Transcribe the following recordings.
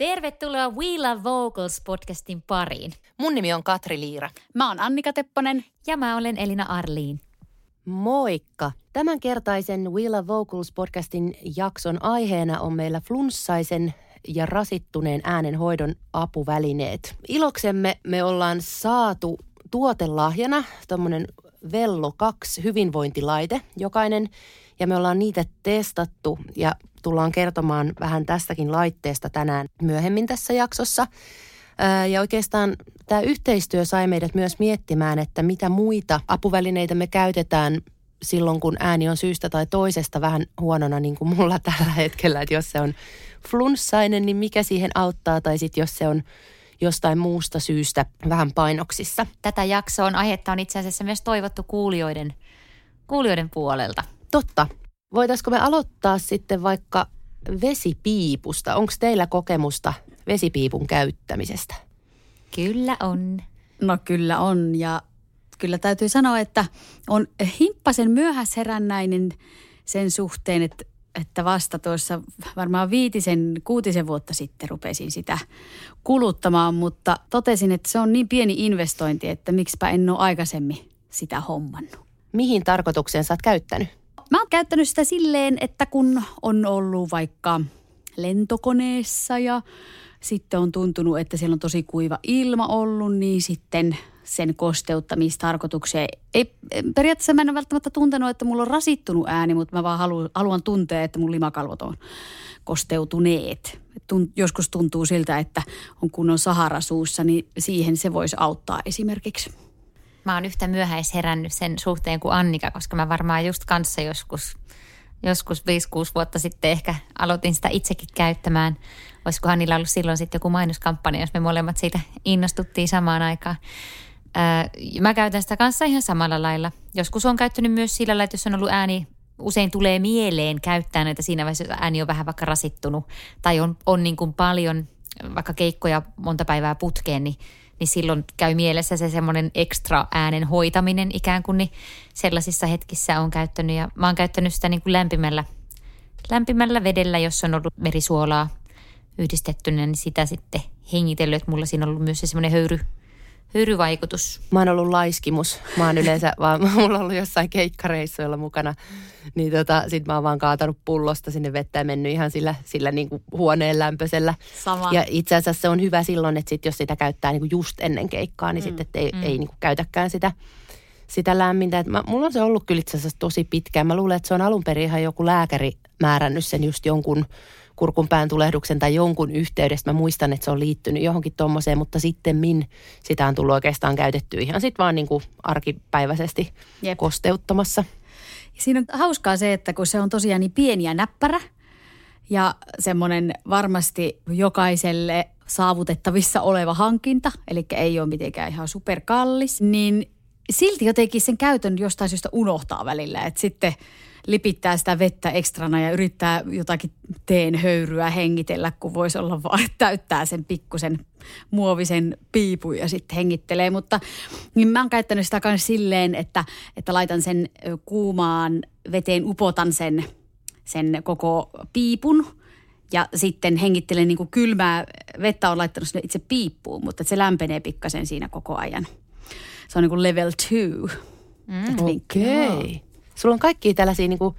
Tervetuloa We Love Vocals podcastin pariin. Mun nimi on Katri Liira. Mä oon Annika Tepponen. Ja mä olen Elina Arliin. Moikka! Tämänkertaisen We Love Vocals podcastin jakson aiheena on meillä flunssaisen ja rasittuneen äänenhoidon apuvälineet. Iloksemme me ollaan saatu tuotelahjana tuommoinen Vello 2 hyvinvointilaite jokainen ja me ollaan niitä testattu ja tullaan kertomaan vähän tästäkin laitteesta tänään myöhemmin tässä jaksossa. Ja oikeastaan tämä yhteistyö sai meidät myös miettimään, että mitä muita apuvälineitä me käytetään silloin, kun ääni on syystä tai toisesta vähän huonona, niin kuin mulla tällä hetkellä. Että jos se on flunssainen, niin mikä siihen auttaa, tai sitten jos se on jostain muusta syystä vähän painoksissa. Tätä jaksoa aihetta on itse asiassa myös toivottu kuulijoiden, kuulijoiden puolelta. Totta. Voitaisiko me aloittaa sitten vaikka vesipiipusta? Onko teillä kokemusta vesipiipun käyttämisestä? Kyllä on. No kyllä on ja kyllä täytyy sanoa, että on himppasen myöhäsherännäinen sen suhteen, että, että vasta tuossa varmaan viitisen, kuutisen vuotta sitten rupesin sitä kuluttamaan, mutta totesin, että se on niin pieni investointi, että miksipä en ole aikaisemmin sitä hommannut. Mihin tarkoitukseen sä oot käyttänyt? Mä oon käyttänyt sitä silleen, että kun on ollut vaikka lentokoneessa ja sitten on tuntunut, että siellä on tosi kuiva ilma ollut, niin sitten sen kosteuttamistarkoitukseen. Ei, periaatteessa mä en ole välttämättä tuntenut, että mulla on rasittunut ääni, mutta mä vaan haluan, haluan tuntea, että mun limakalvot on kosteutuneet. Tunt, joskus tuntuu siltä, että on kunnon sahara suussa, niin siihen se voisi auttaa esimerkiksi. Mä oon yhtä myöhäisherännyt sen suhteen kuin Annika, koska mä varmaan just kanssa joskus, joskus 5-6 vuotta sitten ehkä aloitin sitä itsekin käyttämään. Olisikohan niillä ollut silloin sitten joku mainoskampanja, jos me molemmat siitä innostuttiin samaan aikaan. mä käytän sitä kanssa ihan samalla lailla. Joskus on käyttänyt myös sillä lailla, että jos on ollut ääni usein tulee mieleen käyttää näitä siinä vaiheessa, ääni on vähän vaikka rasittunut tai on, on niin kuin paljon vaikka keikkoja monta päivää putkeen, niin niin silloin käy mielessä se semmoinen ekstra äänen hoitaminen ikään kuin, niin sellaisissa hetkissä on käyttänyt. Ja mä oon käyttänyt sitä niin kuin lämpimällä, lämpimällä vedellä, jos on ollut merisuolaa yhdistettynä, niin sitä sitten hengitellyt. Että mulla siinä on ollut myös se semmoinen höyry, höyryvaikutus. Mä oon ollut laiskimus. Mä oon yleensä vaan, mulla on ollut jossain keikkareissuilla mukana. Niin tota, sit mä oon vaan kaatanut pullosta sinne vettä ja mennyt ihan sillä, sillä niinku huoneen lämpöisellä. Sama. Ja itse asiassa se on hyvä silloin, että sit jos sitä käyttää niinku just ennen keikkaa, niin mm. sitten ei, mm. ei niinku käytäkään sitä sitä lämmintä. Et mä, mulla on se ollut kyllä itse asiassa tosi pitkään. Mä luulen, että se on alun perin ihan joku lääkäri määrännyt sen just jonkun kurkunpään tulehduksen tai jonkun yhteydestä. Mä muistan, että se on liittynyt johonkin tommoseen, mutta sitten min sitä on tullut oikeastaan käytetty ihan sitten vaan niin kuin arkipäiväisesti Jep. kosteuttamassa. Siinä on hauskaa se, että kun se on tosiaan niin pieni ja näppärä ja semmoinen varmasti jokaiselle saavutettavissa oleva hankinta, eli ei ole mitenkään ihan superkallis, niin silti jotenkin sen käytön jostain syystä unohtaa välillä. Että sitten lipittää sitä vettä ekstrana ja yrittää jotakin teen höyryä hengitellä, kun voisi olla vaan, että täyttää sen pikkusen muovisen piipun ja sitten hengittelee. Mutta niin mä oon käyttänyt sitä myös silleen, että, että laitan sen kuumaan veteen, upotan sen, sen koko piipun ja sitten hengittelen niin kuin kylmää vettä on laittanut sinne itse piippuun, mutta se lämpenee pikkasen siinä koko ajan. Se on niin kuin level two. Mm. Okei. Okay. Sulla on kaikki tällaisia niin kuin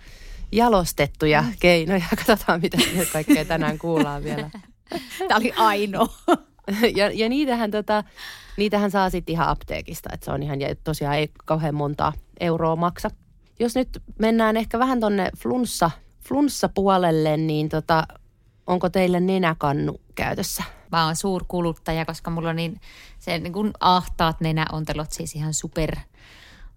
jalostettuja mm. keinoja. Katsotaan, mitä kaikkea tänään kuullaan vielä. Tämä oli ainoa. ja, ja niitähän, tota, niitähän saa sitten ihan apteekista, että se on ihan, ja tosiaan ei kauhean monta euroa maksa. Jos nyt mennään ehkä vähän tonne flunssa, flunssa-puolelle, niin tota, onko teille nenäkannu käytössä? Mä oon suurkuluttaja, koska mulla on niin, se niin kuin ahtaat nenäontelot, siis ihan super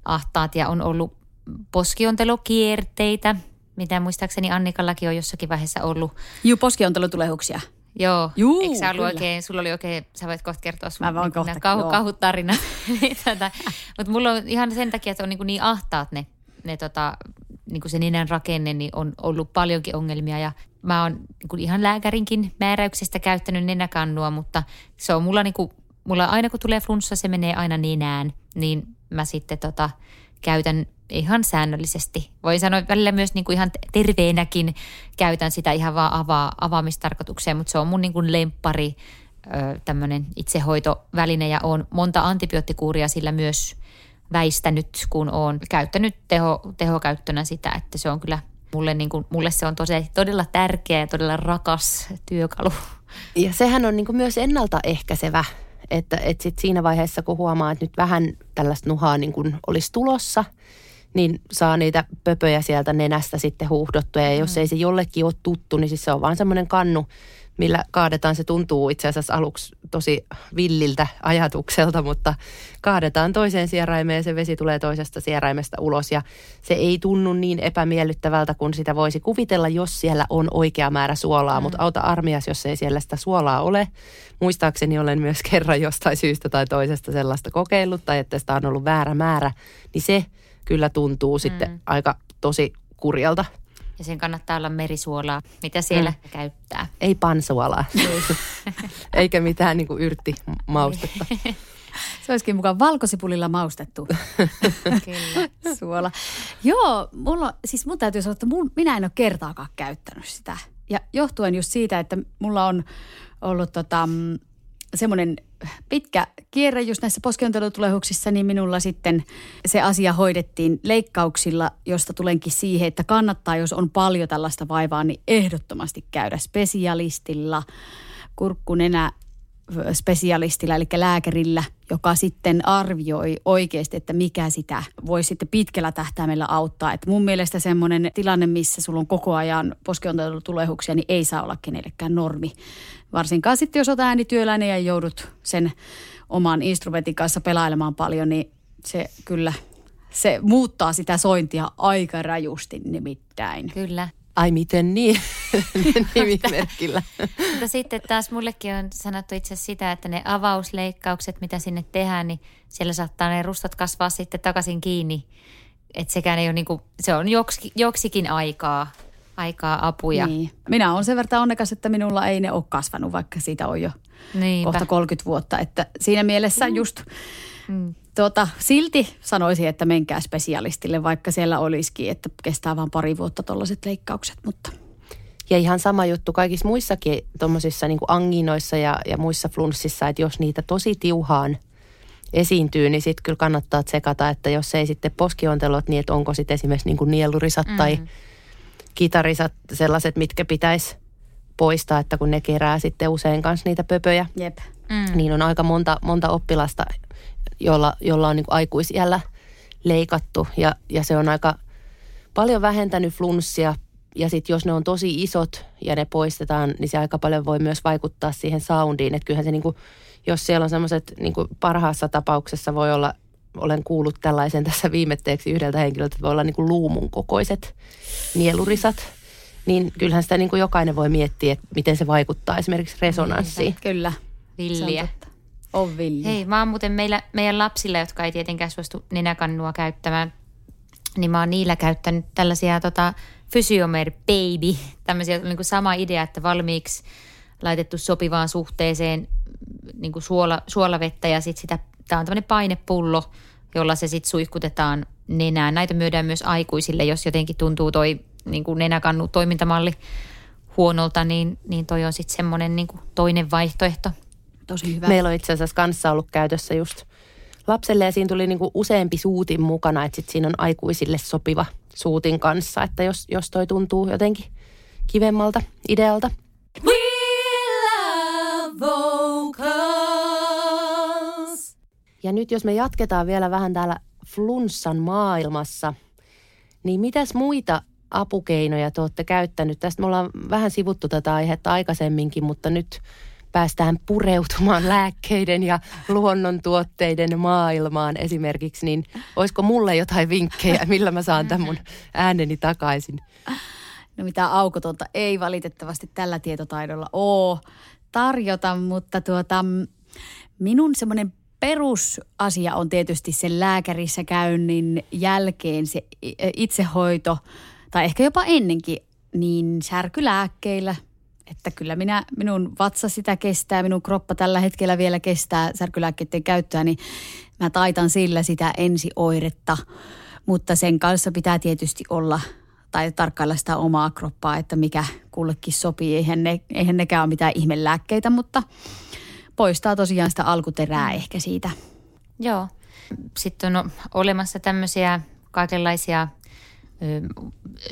ahtaat ja on ollut poskiontelokierteitä mitä muistaakseni Annikallakin on jossakin vaiheessa ollut. Juu, poskiontelutulehuksia. Joo, Juu, eikö sä ollut oikein, sulla oli oikein, sä voit kohta kertoa sun Mä voin niinku kohta, nää kauhu, kauhutarina. Mutta mulla on ihan sen takia, että on niin, niin ahtaat ne, ne tota, niin kuin se nenän rakenne, niin on ollut paljonkin ongelmia ja mä oon niin ihan lääkärinkin määräyksestä käyttänyt nenäkannua, mutta se on mulla niin kuin, mulla aina kun tulee flunssa, se menee aina nenään, niin mä sitten tota, käytän ihan säännöllisesti. Voin sanoa että välillä myös niin kuin ihan terveenäkin käytän sitä ihan vaan avaa, avaamistarkoitukseen, mutta se on mun niin kuin lemppari tämmöinen itsehoitoväline ja on monta antibioottikuuria sillä myös väistänyt, kun olen käyttänyt teho, tehokäyttönä sitä, että se on kyllä mulle, niin kuin, mulle se on tosi, todella tärkeä ja todella rakas työkalu. Ja sehän on niin kuin myös ennaltaehkäisevä, että, että sit siinä vaiheessa, kun huomaa, että nyt vähän tällaista nuhaa niin kuin olisi tulossa, niin saa niitä pöpöjä sieltä nenästä sitten huuhdottua. Ja jos ei se jollekin ole tuttu, niin siis se on vaan semmoinen kannu, millä kaadetaan. Se tuntuu itse asiassa aluksi tosi villiltä ajatukselta, mutta kaadetaan toiseen sieraimeen ja se vesi tulee toisesta sieraimesta ulos. Ja se ei tunnu niin epämiellyttävältä kuin sitä voisi kuvitella, jos siellä on oikea määrä suolaa. Mm. Mutta auta armias, jos ei siellä sitä suolaa ole. Muistaakseni olen myös kerran jostain syystä tai toisesta sellaista kokeillut tai että sitä on ollut väärä määrä, niin se kyllä tuntuu mm. sitten aika tosi kurjalta. Ja sen kannattaa olla merisuolaa, mitä siellä mm. käyttää. Ei pansuolaa, eikä mitään niin kuin yrttimaustetta. Se olisikin mukaan valkosipulilla maustettu Kyllä. suola. Joo, mulla, siis mun täytyy sanoa, että mun, minä en ole kertaakaan käyttänyt sitä. Ja johtuen just siitä, että mulla on ollut tota, mm, semmoinen pitkä kierre just näissä poskiontelutulehuksissa, niin minulla sitten se asia hoidettiin leikkauksilla, josta tulenkin siihen, että kannattaa, jos on paljon tällaista vaivaa, niin ehdottomasti käydä spesialistilla, kurkkunenä spesialistilla, eli lääkärillä, joka sitten arvioi oikeasti, että mikä sitä voi sitten pitkällä tähtäimellä auttaa. Että mun mielestä semmoinen tilanne, missä sulla on koko ajan poskiontelutulehuksia, niin ei saa olla kenellekään normi. Varsinkaan sitten, jos olet äänityöläinen ja joudut sen oman instrumentin kanssa pelailemaan paljon, niin se kyllä, se muuttaa sitä sointia aika rajusti nimittäin. Kyllä. Ai miten niin? Nimimerkillä. Mutta sitten taas mullekin on sanottu itse asiassa sitä, että ne avausleikkaukset, mitä sinne tehdään, niin siellä saattaa ne rustot kasvaa sitten takaisin kiinni. Että sekään ei ole niin kuin, se on joksi, joksikin aikaa, aikaa apuja. Niin. Minä olen sen verran onnekas, että minulla ei ne ole kasvanut, vaikka siitä on jo Niinpä. kohta 30 vuotta. Että siinä mielessä just mm. Tuota, silti sanoisin, että menkää spesialistille, vaikka siellä olisikin, että kestää vain pari vuotta tuollaiset leikkaukset. Mutta Ja ihan sama juttu kaikissa muissakin tuommoisissa niin anginoissa ja, ja muissa flunssissa, että jos niitä tosi tiuhaan esiintyy, niin sitten kyllä kannattaa tsekata, että jos ei sitten poskiontelot, niin että onko sitten esimerkiksi niin kuin nielurisat mm. tai kitarisat sellaiset, mitkä pitäisi poistaa, että kun ne kerää sitten usein kanssa niitä pöpöjä, jep. Mm. niin on aika monta, monta oppilasta, jolla, jolla on niin kuin aikuisiällä leikattu ja, ja se on aika paljon vähentänyt flunssia ja sitten jos ne on tosi isot ja ne poistetaan, niin se aika paljon voi myös vaikuttaa siihen soundiin. Että kyllähän se niinku, jos siellä on semmoiset niinku parhaassa tapauksessa voi olla, olen kuullut tällaisen tässä viimetteeksi yhdeltä henkilöltä, että voi olla niinku luumun kokoiset nielurisat. Niin kyllähän sitä niinku jokainen voi miettiä, että miten se vaikuttaa esimerkiksi resonanssiin. Kyllä. Villiä. On totta. On villi. Hei, mä oon muuten meillä, meidän lapsilla, jotka ei tietenkään suostu nenäkannua käyttämään, niin mä oon niillä käyttänyt tällaisia tota, Physiomer Baby, tämmöisiä niin kuin sama idea, että valmiiksi laitettu sopivaan suhteeseen niin kuin suola, suolavettä ja sitten sitä, tää on tämmöinen painepullo, jolla se sitten suihkutetaan nenään. Näitä myydään myös aikuisille, jos jotenkin tuntuu toi niin kuin nenäkannu toimintamalli huonolta, niin, niin toi on sitten semmoinen niin kuin toinen vaihtoehto. Tosi hyvä. Meillä on itse asiassa kanssa ollut käytössä just lapselle ja siinä tuli niinku useampi suutin mukana, että sit siinä on aikuisille sopiva suutin kanssa, että jos, jos toi tuntuu jotenkin kivemmalta idealta. Ja nyt jos me jatketaan vielä vähän täällä flunssan maailmassa, niin mitäs muita apukeinoja te olette käyttänyt? Tästä me ollaan vähän sivuttu tätä aihetta aikaisemminkin, mutta nyt päästään pureutumaan lääkkeiden ja luonnontuotteiden maailmaan esimerkiksi, niin olisiko mulle jotain vinkkejä, millä mä saan tämän mun ääneni takaisin? No mitä aukotonta ei valitettavasti tällä tietotaidolla ole tarjota, mutta tuota, minun semmoinen perusasia on tietysti sen lääkärissä käynnin jälkeen se itsehoito, tai ehkä jopa ennenkin, niin särkylääkkeillä. Että kyllä minä, minun vatsa sitä kestää, minun kroppa tällä hetkellä vielä kestää särkylääkkeiden käyttöä, niin mä taitan sillä sitä ensioiretta. Mutta sen kanssa pitää tietysti olla tai tarkkailla sitä omaa kroppaa, että mikä kullekin sopii. Eihän, ne, eihän nekään ole mitään ihmelääkkeitä, mutta poistaa tosiaan sitä alkuterää mm. ehkä siitä. Joo. Sitten on olemassa tämmöisiä kaikenlaisia ö,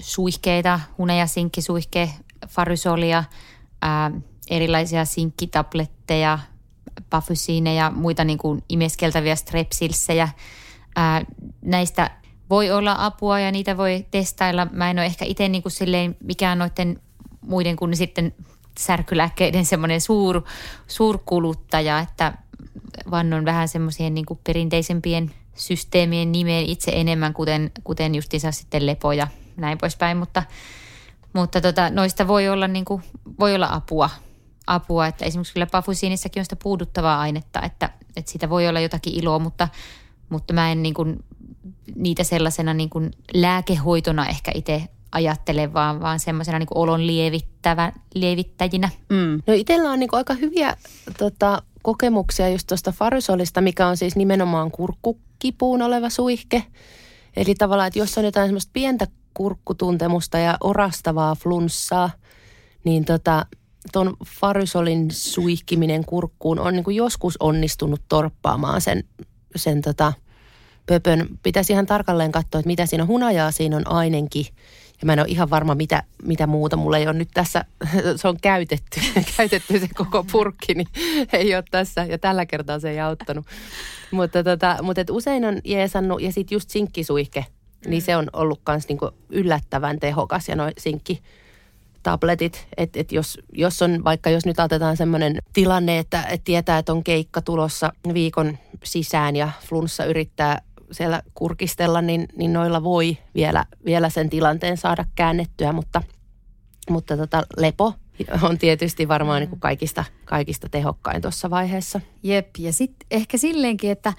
suihkeita, hune- ja sinkkisuihke, farysolia, ää, erilaisia sinkkitabletteja, pafysiineja, muita niin kuin imeskeltäviä strepsilsejä. Ää, näistä voi olla apua ja niitä voi testailla. Mä en ole ehkä itse niin kuin silleen mikään noiden muiden kuin sitten särkylääkkeiden semmoinen suur, suurkuluttaja, että vannon vähän semmoisien niin perinteisempien systeemien nimeen itse enemmän, kuten, kuten justiinsa sitten lepo ja näin poispäin, mutta, mutta tota, noista voi olla, niin kuin, voi olla apua, apua, että esimerkiksi kyllä pafusiinissakin on sitä puuduttavaa ainetta, että, että siitä voi olla jotakin iloa, mutta, mutta mä en niin kuin, niitä sellaisena niin kuin lääkehoitona ehkä itse ajattele, vaan, vaan semmoisena niin olon lievittävä, lievittäjinä. Mm. No itsellä on niin aika hyviä tota, kokemuksia just tuosta farysolista, mikä on siis nimenomaan kurkkukipuun oleva suihke. Eli tavallaan, että jos on jotain semmoista pientä kurkkutuntemusta ja orastavaa flunssaa, niin tota, tuon farysolin suihkiminen kurkkuun on niin kuin joskus onnistunut torppaamaan sen, sen tota, pöpön. Pitäisi ihan tarkalleen katsoa, että mitä siinä on. Hunajaa siinä on ainenkin ja mä en ole ihan varma, mitä, mitä muuta. Mulla ei ole nyt tässä, se on käytetty, käytetty se koko purkki, niin ei ole tässä. Ja tällä kertaa se ei auttanut. Mutta, tota, mutta et usein on jeesannut, ja sitten just sinkkisuihke, niin se on ollut myös niinku yllättävän tehokas. Ja noin sinkki tabletit, että et jos, jos on, vaikka jos nyt otetaan semmoinen tilanne, että et tietää, että on keikka tulossa viikon sisään ja flunssa yrittää siellä kurkistella, niin, niin noilla voi vielä, vielä sen tilanteen saada käännettyä, mutta, mutta tota, lepo on tietysti varmaan niin kuin kaikista, kaikista tehokkain tuossa vaiheessa. Jep, ja sitten ehkä silleenkin, että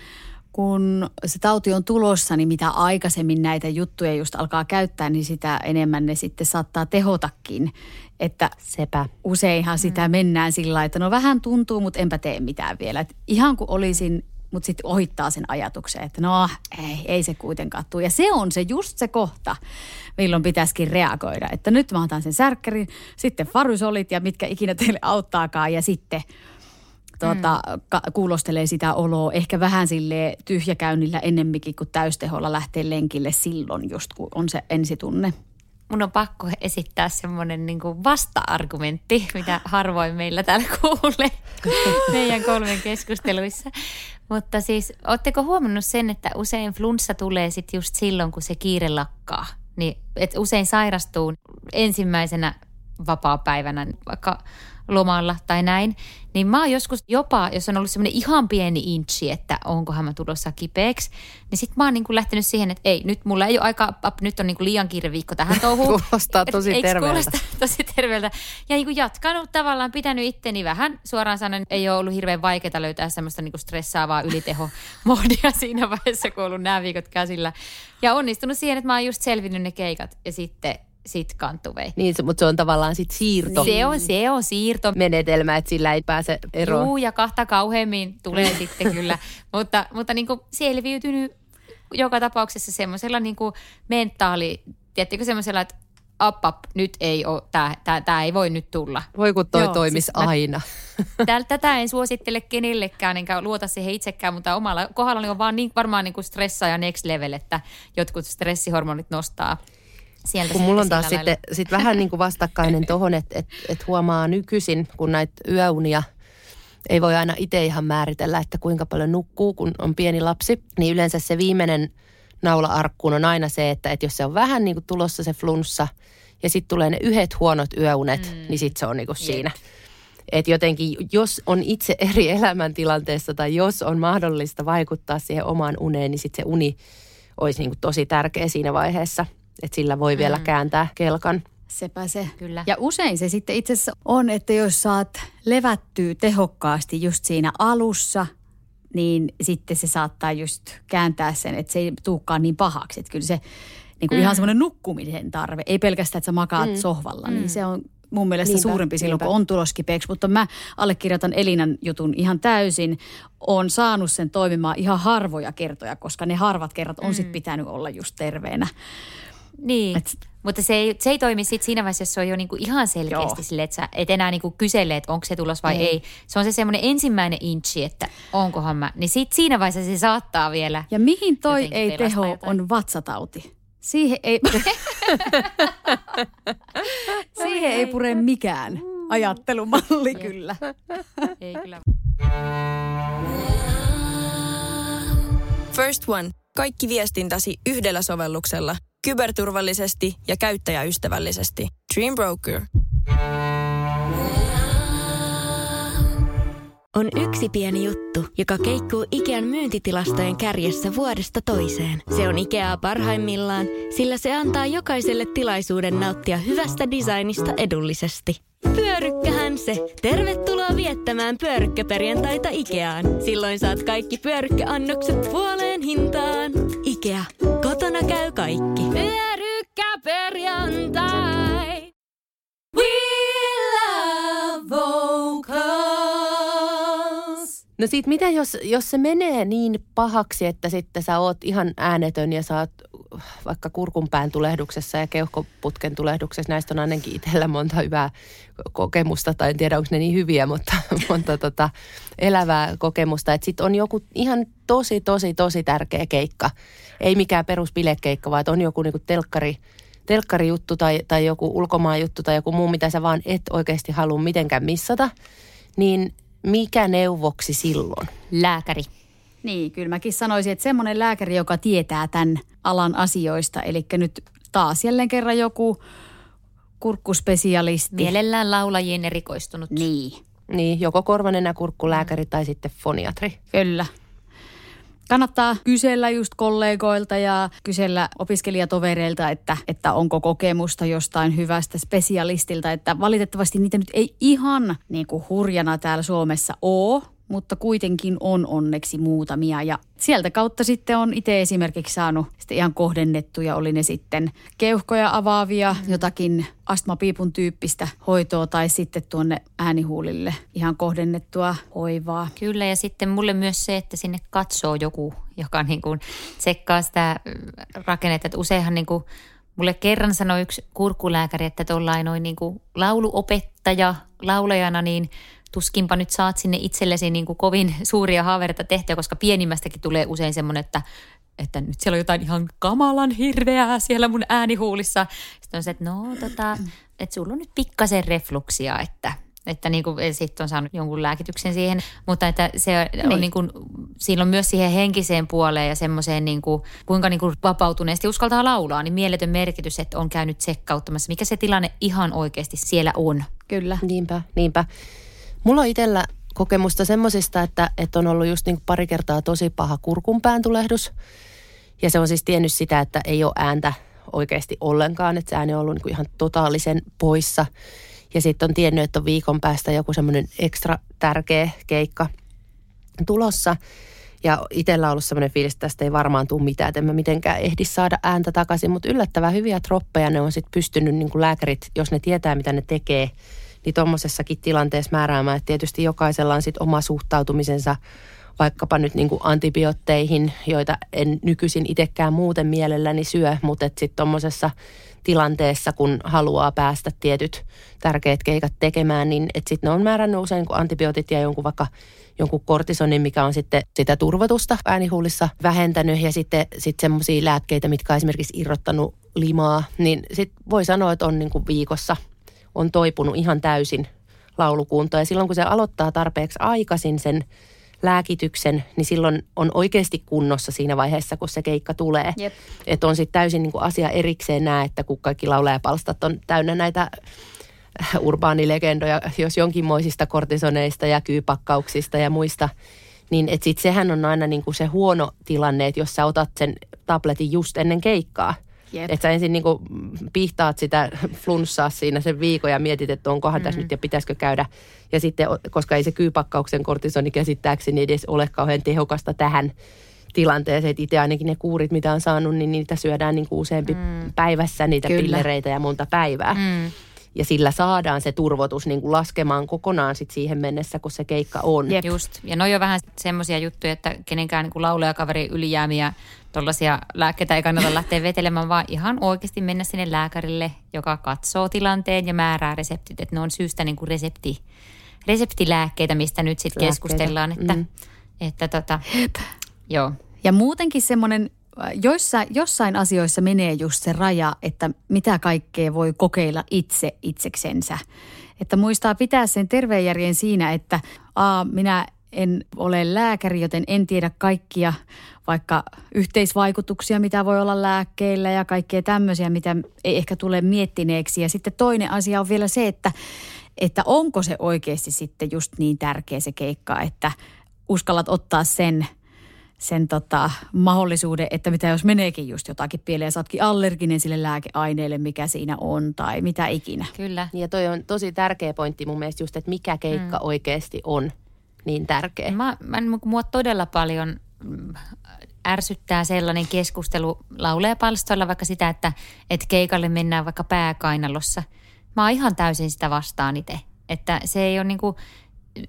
kun se tauti on tulossa, niin mitä aikaisemmin näitä juttuja just alkaa käyttää, niin sitä enemmän ne sitten saattaa tehotakin. Että Sepä. useinhan sitä mm. mennään sillä että no vähän tuntuu, mutta enpä tee mitään vielä. Et ihan kuin olisin mutta sitten ohittaa sen ajatuksen, että no ei, ei se kuitenkaan tule. Ja se on se just se kohta, milloin pitäisikin reagoida. Että nyt mä otan sen särkkärin, sitten farysolit ja mitkä ikinä teille auttaakaan ja sitten tuota, mm. ka- kuulostelee sitä oloa ehkä vähän sille tyhjäkäynnillä ennemminkin kuin täysteholla lähtee lenkille silloin just kun on se ensitunne mun on pakko esittää semmoinen niin vasta-argumentti, mitä harvoin meillä täällä kuulee meidän kolmen keskusteluissa. Mutta siis, ootteko huomannut sen, että usein flunssa tulee sitten just silloin, kun se kiire lakkaa? Niin, että usein sairastuu ensimmäisenä vapaa-päivänä, vaikka lomalla tai näin, niin mä oon joskus jopa, jos on ollut semmoinen ihan pieni inchi, että onkohan mä tulossa kipeäksi, niin sit mä oon niin kuin lähtenyt siihen, että ei, nyt mulla ei ole aika, nyt on niin kuin liian kiire viikko tähän touhuun. Kuulostaa tosi terveeltä. tosi terveeltä. Ja niin kuin jatkanut tavallaan, pitänyt itteni vähän, suoraan sanoen, ei ole ollut hirveän vaikeaa löytää semmoista niin kuin stressaavaa ylitehomodia siinä vaiheessa, kun on ollut nämä viikot käsillä. Ja onnistunut siihen, että mä oon just selvinnyt ne keikat ja sitten sit kantuvei. Niin, mutta se on tavallaan sit siirto. Se on, se on siirto. Menetelmä, että sillä ei pääse eroon. Juu, ja kahta kauheammin tulee sitten kyllä. Mutta, mutta niin kuin selviytynyt joka tapauksessa semmoisella niin kuin mentaali, tiedättekö semmoisella, että up, up, nyt ei ole, tämä, tämä, tämä ei voi nyt tulla. Voi kun toi Joo, toimisi siis aina. Mä, tätä en suosittele kenellekään, enkä luota siihen itsekään, mutta omalla kohdalla on vaan niin, varmaan niin kuin stressa ja next level, että jotkut stressihormonit nostaa sieltä. Kun mulla on taas sitten sit vähän niin kuin vastakkainen tohon, että et, et huomaa nykyisin, kun näitä yöunia ei voi aina itse ihan määritellä, että kuinka paljon nukkuu, kun on pieni lapsi, niin yleensä se viimeinen naula arkkuun on aina se, että, että jos se on vähän niin kuin tulossa se flunssa ja sitten tulee ne yhdet huonot yöunet, mm. niin sitten se on niin kuin siinä. Että jotenkin, jos on itse eri elämäntilanteessa tai jos on mahdollista vaikuttaa siihen omaan uneen, niin sitten se uni olisi niin kuin tosi tärkeä siinä vaiheessa. Että sillä voi vielä mm. kääntää kelkan. Sepä se. Kyllä. Ja usein se sitten itse asiassa on, että jos saat levättyä tehokkaasti just siinä alussa, niin sitten se saattaa just kääntää sen, että se ei tulekaan niin pahaksi. Että kyllä se niin kuin mm. ihan semmoinen nukkumisen tarve, ei pelkästään, että sä makaat mm. sohvalla, niin mm. se on mun mielestä niinpä, suurempi silloin, niinpä. kun on tuloskipeeksi. Mutta mä allekirjoitan Elinan jutun ihan täysin. on saanut sen toimimaan ihan harvoja kertoja, koska ne harvat kerrat on mm. sit pitänyt olla just terveenä. Niin. Et, mutta se ei, se ei toimi sit siinä vaiheessa, jos se on jo niinku ihan selkeästi Joo. sille, että sä et enää niinku kysele, että onko se tulos vai ei. ei. Se on se semmoinen ensimmäinen inchi, että onkohan mä. Niin sit siinä vaiheessa se saattaa vielä. Ja mihin toi ei teho jotain. on vatsatauti? Siihen ei, Siihen ei pure mikään ajattelumalli kyllä. Ei kyllä. First One. Kaikki viestintäsi yhdellä sovelluksella. Kyberturvallisesti ja käyttäjäystävällisesti. Dream Broker. On yksi pieni juttu, joka keikkuu Ikean myyntitilastojen kärjessä vuodesta toiseen. Se on Ikeaa parhaimmillaan, sillä se antaa jokaiselle tilaisuuden nauttia hyvästä designista edullisesti. Pyörykkähän se! Tervetuloa viettämään pyörykkäperjantaita Ikeaan. Silloin saat kaikki pyörykkäannokset puoleen hintaan. Ikea. Käy kaikki. Pyörykkäperjantai. We love vocals. No sit mitä jos, jos se menee niin pahaksi, että sitten sä oot ihan äänetön ja sä oot vaikka kurkunpään tulehduksessa ja keuhkoputken tulehduksessa. Näistä on ainakin itsellä monta hyvää kokemusta, tai en tiedä onko ne niin hyviä, mutta monta tota, elävää kokemusta. Että sitten on joku ihan tosi, tosi, tosi tärkeä keikka. Ei mikään peruspilekeikka, vaan on joku niinku telkkari, telkkarijuttu tai, tai joku ulkomaan juttu tai joku muu, mitä sä vaan et oikeasti halua mitenkään missata. Niin mikä neuvoksi silloin? Lääkäri. Niin, kyllä mäkin sanoisin, että semmoinen lääkäri, joka tietää tämän alan asioista, eli nyt taas jälleen kerran joku kurkkuspesialisti. Mielellään laulajien erikoistunut. Niin. Niin, joko korvanenä kurkkulääkäri tai sitten foniatri. Kyllä. Kannattaa kysellä just kollegoilta ja kysellä opiskelijatovereilta, että, että onko kokemusta jostain hyvästä spesialistilta. Että valitettavasti niitä nyt ei ihan niin kuin hurjana täällä Suomessa ole, mutta kuitenkin on onneksi muutamia. Ja sieltä kautta sitten on itse esimerkiksi saanut sitten ihan kohdennettuja, oli ne sitten keuhkoja avaavia, mm. jotakin astmapiipun tyyppistä hoitoa tai sitten tuonne äänihuulille ihan kohdennettua hoivaa. Kyllä ja sitten mulle myös se, että sinne katsoo joku, joka niin kuin tsekkaa sitä rakennetta. Että useinhan niin kuin Mulle kerran sanoi yksi kurkulääkäri, että tuollain noin niin kuin lauluopettaja laulajana, niin tuskinpa nyt saat sinne itsellesi niin kuin kovin suuria haavereita tehtyä, koska pienimmästäkin tulee usein semmoinen, että, että nyt siellä on jotain ihan kamalan hirveää siellä mun äänihuulissa. Sitten on se, että no tota, että sulla on nyt pikkasen refluksia, että että niin kuin, sitten on saanut jonkun lääkityksen siihen, mutta että se niin. on niin kuin, siinä on myös siihen henkiseen puoleen ja semmoiseen niin kuin, kuinka niin kuin vapautuneesti uskaltaa laulaa, niin mieletön merkitys, että on käynyt tsekkauttamassa, mikä se tilanne ihan oikeasti siellä on. Kyllä. Niinpä, niinpä. Mulla on itsellä kokemusta semmoisista, että, että on ollut just niin pari kertaa tosi paha kurkunpään tulehdus. Ja se on siis tiennyt sitä, että ei ole ääntä oikeasti ollenkaan, että se ääni on ollut niin ihan totaalisen poissa. Ja sitten on tiennyt, että on viikon päästä joku semmoinen ekstra tärkeä keikka tulossa. Ja itsellä on ollut semmoinen fiilis, että tästä ei varmaan tule mitään, että en mä mitenkään ehdi saada ääntä takaisin. Mutta yllättävän hyviä troppeja ne on sitten pystynyt niin kuin lääkärit, jos ne tietää mitä ne tekee – niin tuommoisessakin tilanteessa määräämään, että tietysti jokaisella on sitten oma suhtautumisensa vaikkapa nyt niin kuin antibiootteihin, joita en nykyisin itsekään muuten mielelläni syö, mutta sitten tuommoisessa tilanteessa, kun haluaa päästä tietyt tärkeät keikat tekemään, niin sitten ne on määrännyt usein niin antibiootit ja jonkun vaikka jonkun kortisonin, mikä on sitten sitä turvotusta äänihuulissa vähentänyt ja sitten sit semmoisia lääkkeitä, mitkä on esimerkiksi irrottanut limaa, niin sitten voi sanoa, että on niin kuin viikossa – on toipunut ihan täysin laulukuntoon. Ja silloin kun se aloittaa tarpeeksi aikaisin sen lääkityksen, niin silloin on oikeasti kunnossa siinä vaiheessa, kun se keikka tulee. Että on sitten täysin niin kuin asia erikseen näe, että kun kaikki laulajapalstat on täynnä näitä urbaanilegendoja, jos jonkinmoisista kortisoneista ja kyypakkauksista ja muista. Niin että sit sehän on aina niin kuin se huono tilanne, että jos sä otat sen tabletin just ennen keikkaa. Että sä ensin niin kuin pihtaat sitä flunssaa siinä sen viikon ja mietit, että onkohan mm. tässä nyt ja pitäisikö käydä. Ja sitten, koska ei se kyypakkauksen kortisoni käsittääkseni edes ole kauhean tehokasta tähän tilanteeseen. Että itse ainakin ne kuurit, mitä on saanut, niin niitä syödään niin kuin useampi mm. päivässä, niitä Kyllä. pillereitä ja monta päivää. Mm ja sillä saadaan se turvotus niin kuin laskemaan kokonaan sit siihen mennessä, kun se keikka on. Jep. Just. Ja no jo vähän semmoisia juttuja, että kenenkään niin laulajakaveri ylijäämiä tuollaisia lääkkeitä ei kannata lähteä vetelemään, vaan ihan oikeasti mennä sinne lääkärille, joka katsoo tilanteen ja määrää reseptit. Että ne on syystä niin kuin resepti, reseptilääkkeitä, mistä nyt sitten keskustellaan. Että, mm. että tota, joo. Ja muutenkin semmoinen joissa, jossain asioissa menee just se raja, että mitä kaikkea voi kokeilla itse itseksensä. Että muistaa pitää sen terveenjärjen siinä, että a, minä en ole lääkäri, joten en tiedä kaikkia vaikka yhteisvaikutuksia, mitä voi olla lääkkeillä ja kaikkea tämmöisiä, mitä ei ehkä tule miettineeksi. Ja sitten toinen asia on vielä se, että, että onko se oikeasti sitten just niin tärkeä se keikka, että uskallat ottaa sen – sen tota, mahdollisuuden, että mitä jos meneekin just jotakin pieleen ja saatkin allerginen sille lääkeaineelle, mikä siinä on tai mitä ikinä. Kyllä. Ja toi on tosi tärkeä pointti mun mielestä just, että mikä keikka mm. oikeasti on niin tärkeä. Mä, mä, mua todella paljon mm, ärsyttää sellainen keskustelu laulajapalstoilla vaikka sitä, että, että keikalle mennään vaikka pääkainalossa. Mä oon ihan täysin sitä vastaan itse. Että se ei ole niin kuin,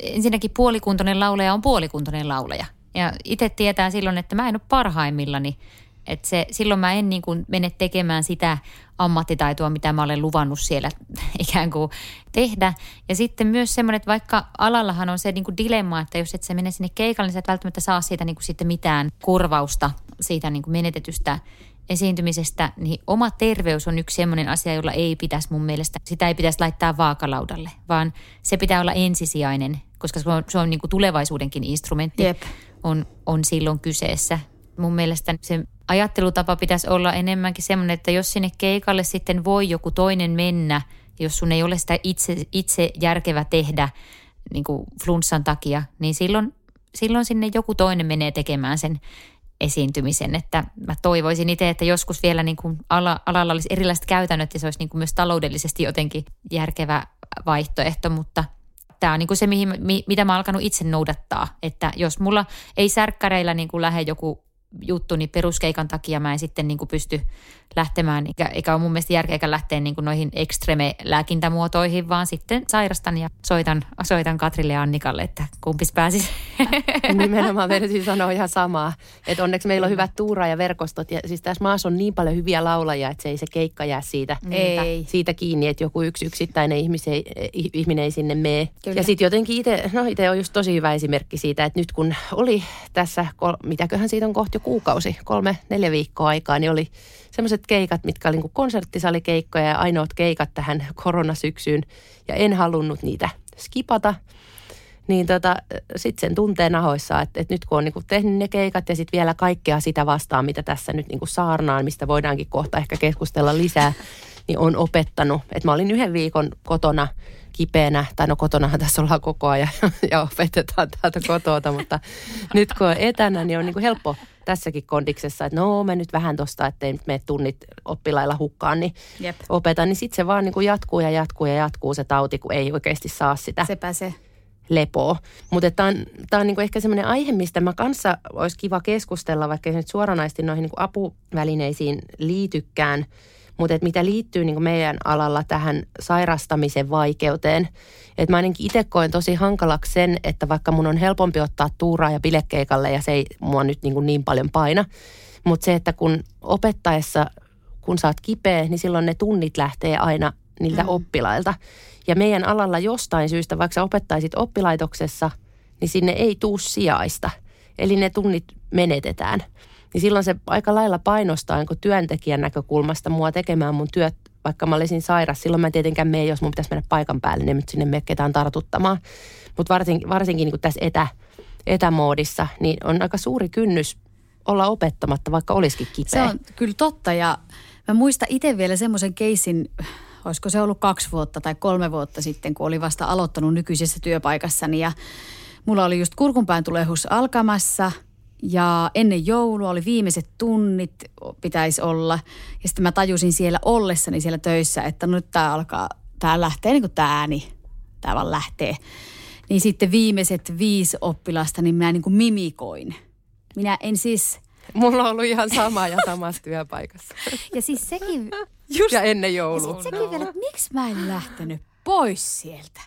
ensinnäkin puolikuntoinen laulaja on puolikuntoinen laulaja. Ja itse tietää silloin, että mä en ole parhaimmillani. Että se, silloin mä en niin kuin mene tekemään sitä ammattitaitoa, mitä mä olen luvannut siellä ikään kuin tehdä. Ja sitten myös semmoinen, että vaikka alallahan on se niin kuin dilemma, että jos et sä mene sinne keikalle, niin sä et välttämättä saa siitä niin kuin sitten mitään kurvausta siitä niin kuin menetetystä esiintymisestä, niin oma terveys on yksi sellainen asia, jolla ei pitäisi mun mielestä, sitä ei pitäisi laittaa vaakalaudalle, vaan se pitää olla ensisijainen, koska se on, se on niin kuin tulevaisuudenkin instrumentti. Jep on, on silloin kyseessä. Mun mielestä se ajattelutapa pitäisi olla enemmänkin semmoinen, että jos sinne keikalle sitten voi joku toinen mennä, jos sun ei ole sitä itse, itse järkevä tehdä niin kuin flunssan takia, niin silloin, silloin sinne joku toinen menee tekemään sen esiintymisen. Että mä toivoisin itse, että joskus vielä niin kuin ala, alalla olisi erilaiset käytännöt ja se olisi niin kuin myös taloudellisesti jotenkin järkevä vaihtoehto, mutta – tämä on niin kuin se, mihin, mitä mä oon alkanut itse noudattaa. Että jos mulla ei särkkäreillä niin kuin lähde joku juttu, niin peruskeikan takia mä en sitten niin kuin pysty lähtemään, eikä, eikä ole mun mielestä järkeä lähteä niin kuin noihin ekstreme-lääkintämuotoihin, vaan sitten sairastan ja soitan, soitan Katrille ja Annikalle, että kumpis pääsisi. Nimenomaan versi sanoo ihan samaa, että onneksi meillä on hyvät tuura- ja verkostot, ja siis tässä maassa on niin paljon hyviä laulajia, että se ei se keikka jää siitä, ei. siitä kiinni, että joku yksi yksittäinen ihmisen, ihminen ei sinne mene. Kyllä. Ja sitten jotenkin itse, no itse on just tosi hyvä esimerkki siitä, että nyt kun oli tässä, mitäköhän siitä on kohta jo kuukausi, kolme, neljä viikkoa aikaa, niin oli semmoiset keikat, mitkä oli niin konserttisalikeikkoja ja ainoat keikat tähän koronasyksyyn. Ja en halunnut niitä skipata. Niin tota, sitten sen tuntee nahoissa, että, että nyt kun on niin kuin tehnyt ne keikat ja sitten vielä kaikkea sitä vastaan, mitä tässä nyt niin kuin saarnaan, mistä voidaankin kohta ehkä keskustella lisää, niin on opettanut. Että mä olin yhden viikon kotona kipeänä, tai no kotonahan tässä ollaan koko ajan ja opetetaan täältä kotota, mutta nyt kun on etänä, niin on niin kuin helppo tässäkin kondiksessa, että no mä nyt vähän tosta, ettei nyt mene tunnit oppilailla hukkaan, niin Jep. opetan. Niin sitten se vaan niin kuin jatkuu ja jatkuu ja jatkuu se tauti, kun ei oikeasti saa sitä. Sepä se lepoa. Mutta tämä on, tää on niinku ehkä semmoinen aihe, mistä mä kanssa olisi kiva keskustella, vaikka ei nyt suoranaisesti noihin niinku apuvälineisiin liitykään – mutta mitä liittyy niin meidän alalla tähän sairastamisen vaikeuteen. Että mä ainakin itse koen tosi hankalaksi sen, että vaikka mun on helpompi ottaa tuuraa ja bilekeikalle ja se ei mua nyt niin, niin paljon paina. Mutta se, että kun opettaessa, kun sä oot kipeä, niin silloin ne tunnit lähtee aina niiltä mm. oppilailta. Ja meidän alalla jostain syystä, vaikka sä opettaisit oppilaitoksessa, niin sinne ei tuu sijaista. Eli ne tunnit menetetään niin silloin se aika lailla painostaa niin työntekijän näkökulmasta mua tekemään mun työt, vaikka mä olisin sairas. Silloin mä en tietenkään mene, jos mun pitäisi mennä paikan päälle, niin sinne me ketään tartuttamaan. Mutta varsinkin, varsinkin niin tässä etä, etämoodissa, niin on aika suuri kynnys olla opettamatta, vaikka olisikin kipeä. Se on kyllä totta ja mä muistan itse vielä semmoisen keisin, olisiko se ollut kaksi vuotta tai kolme vuotta sitten, kun oli vasta aloittanut nykyisessä työpaikassani ja mulla oli just kurkunpään tulehus alkamassa ja ennen joulua oli viimeiset tunnit pitäisi olla ja sitten mä tajusin siellä ollessani siellä töissä, että nyt tää alkaa, tää lähtee niin kuin tää ääni, tää vaan lähtee. Niin sitten viimeiset viisi oppilasta, niin mä niin kuin mimikoin. Minä en siis Mulla on ollut ihan sama ja samassa työpaikassa. Ja siis sekin, Just. Ja ennen ja joulua. sit sekin vielä, että miksi mä en lähtenyt pois sieltä.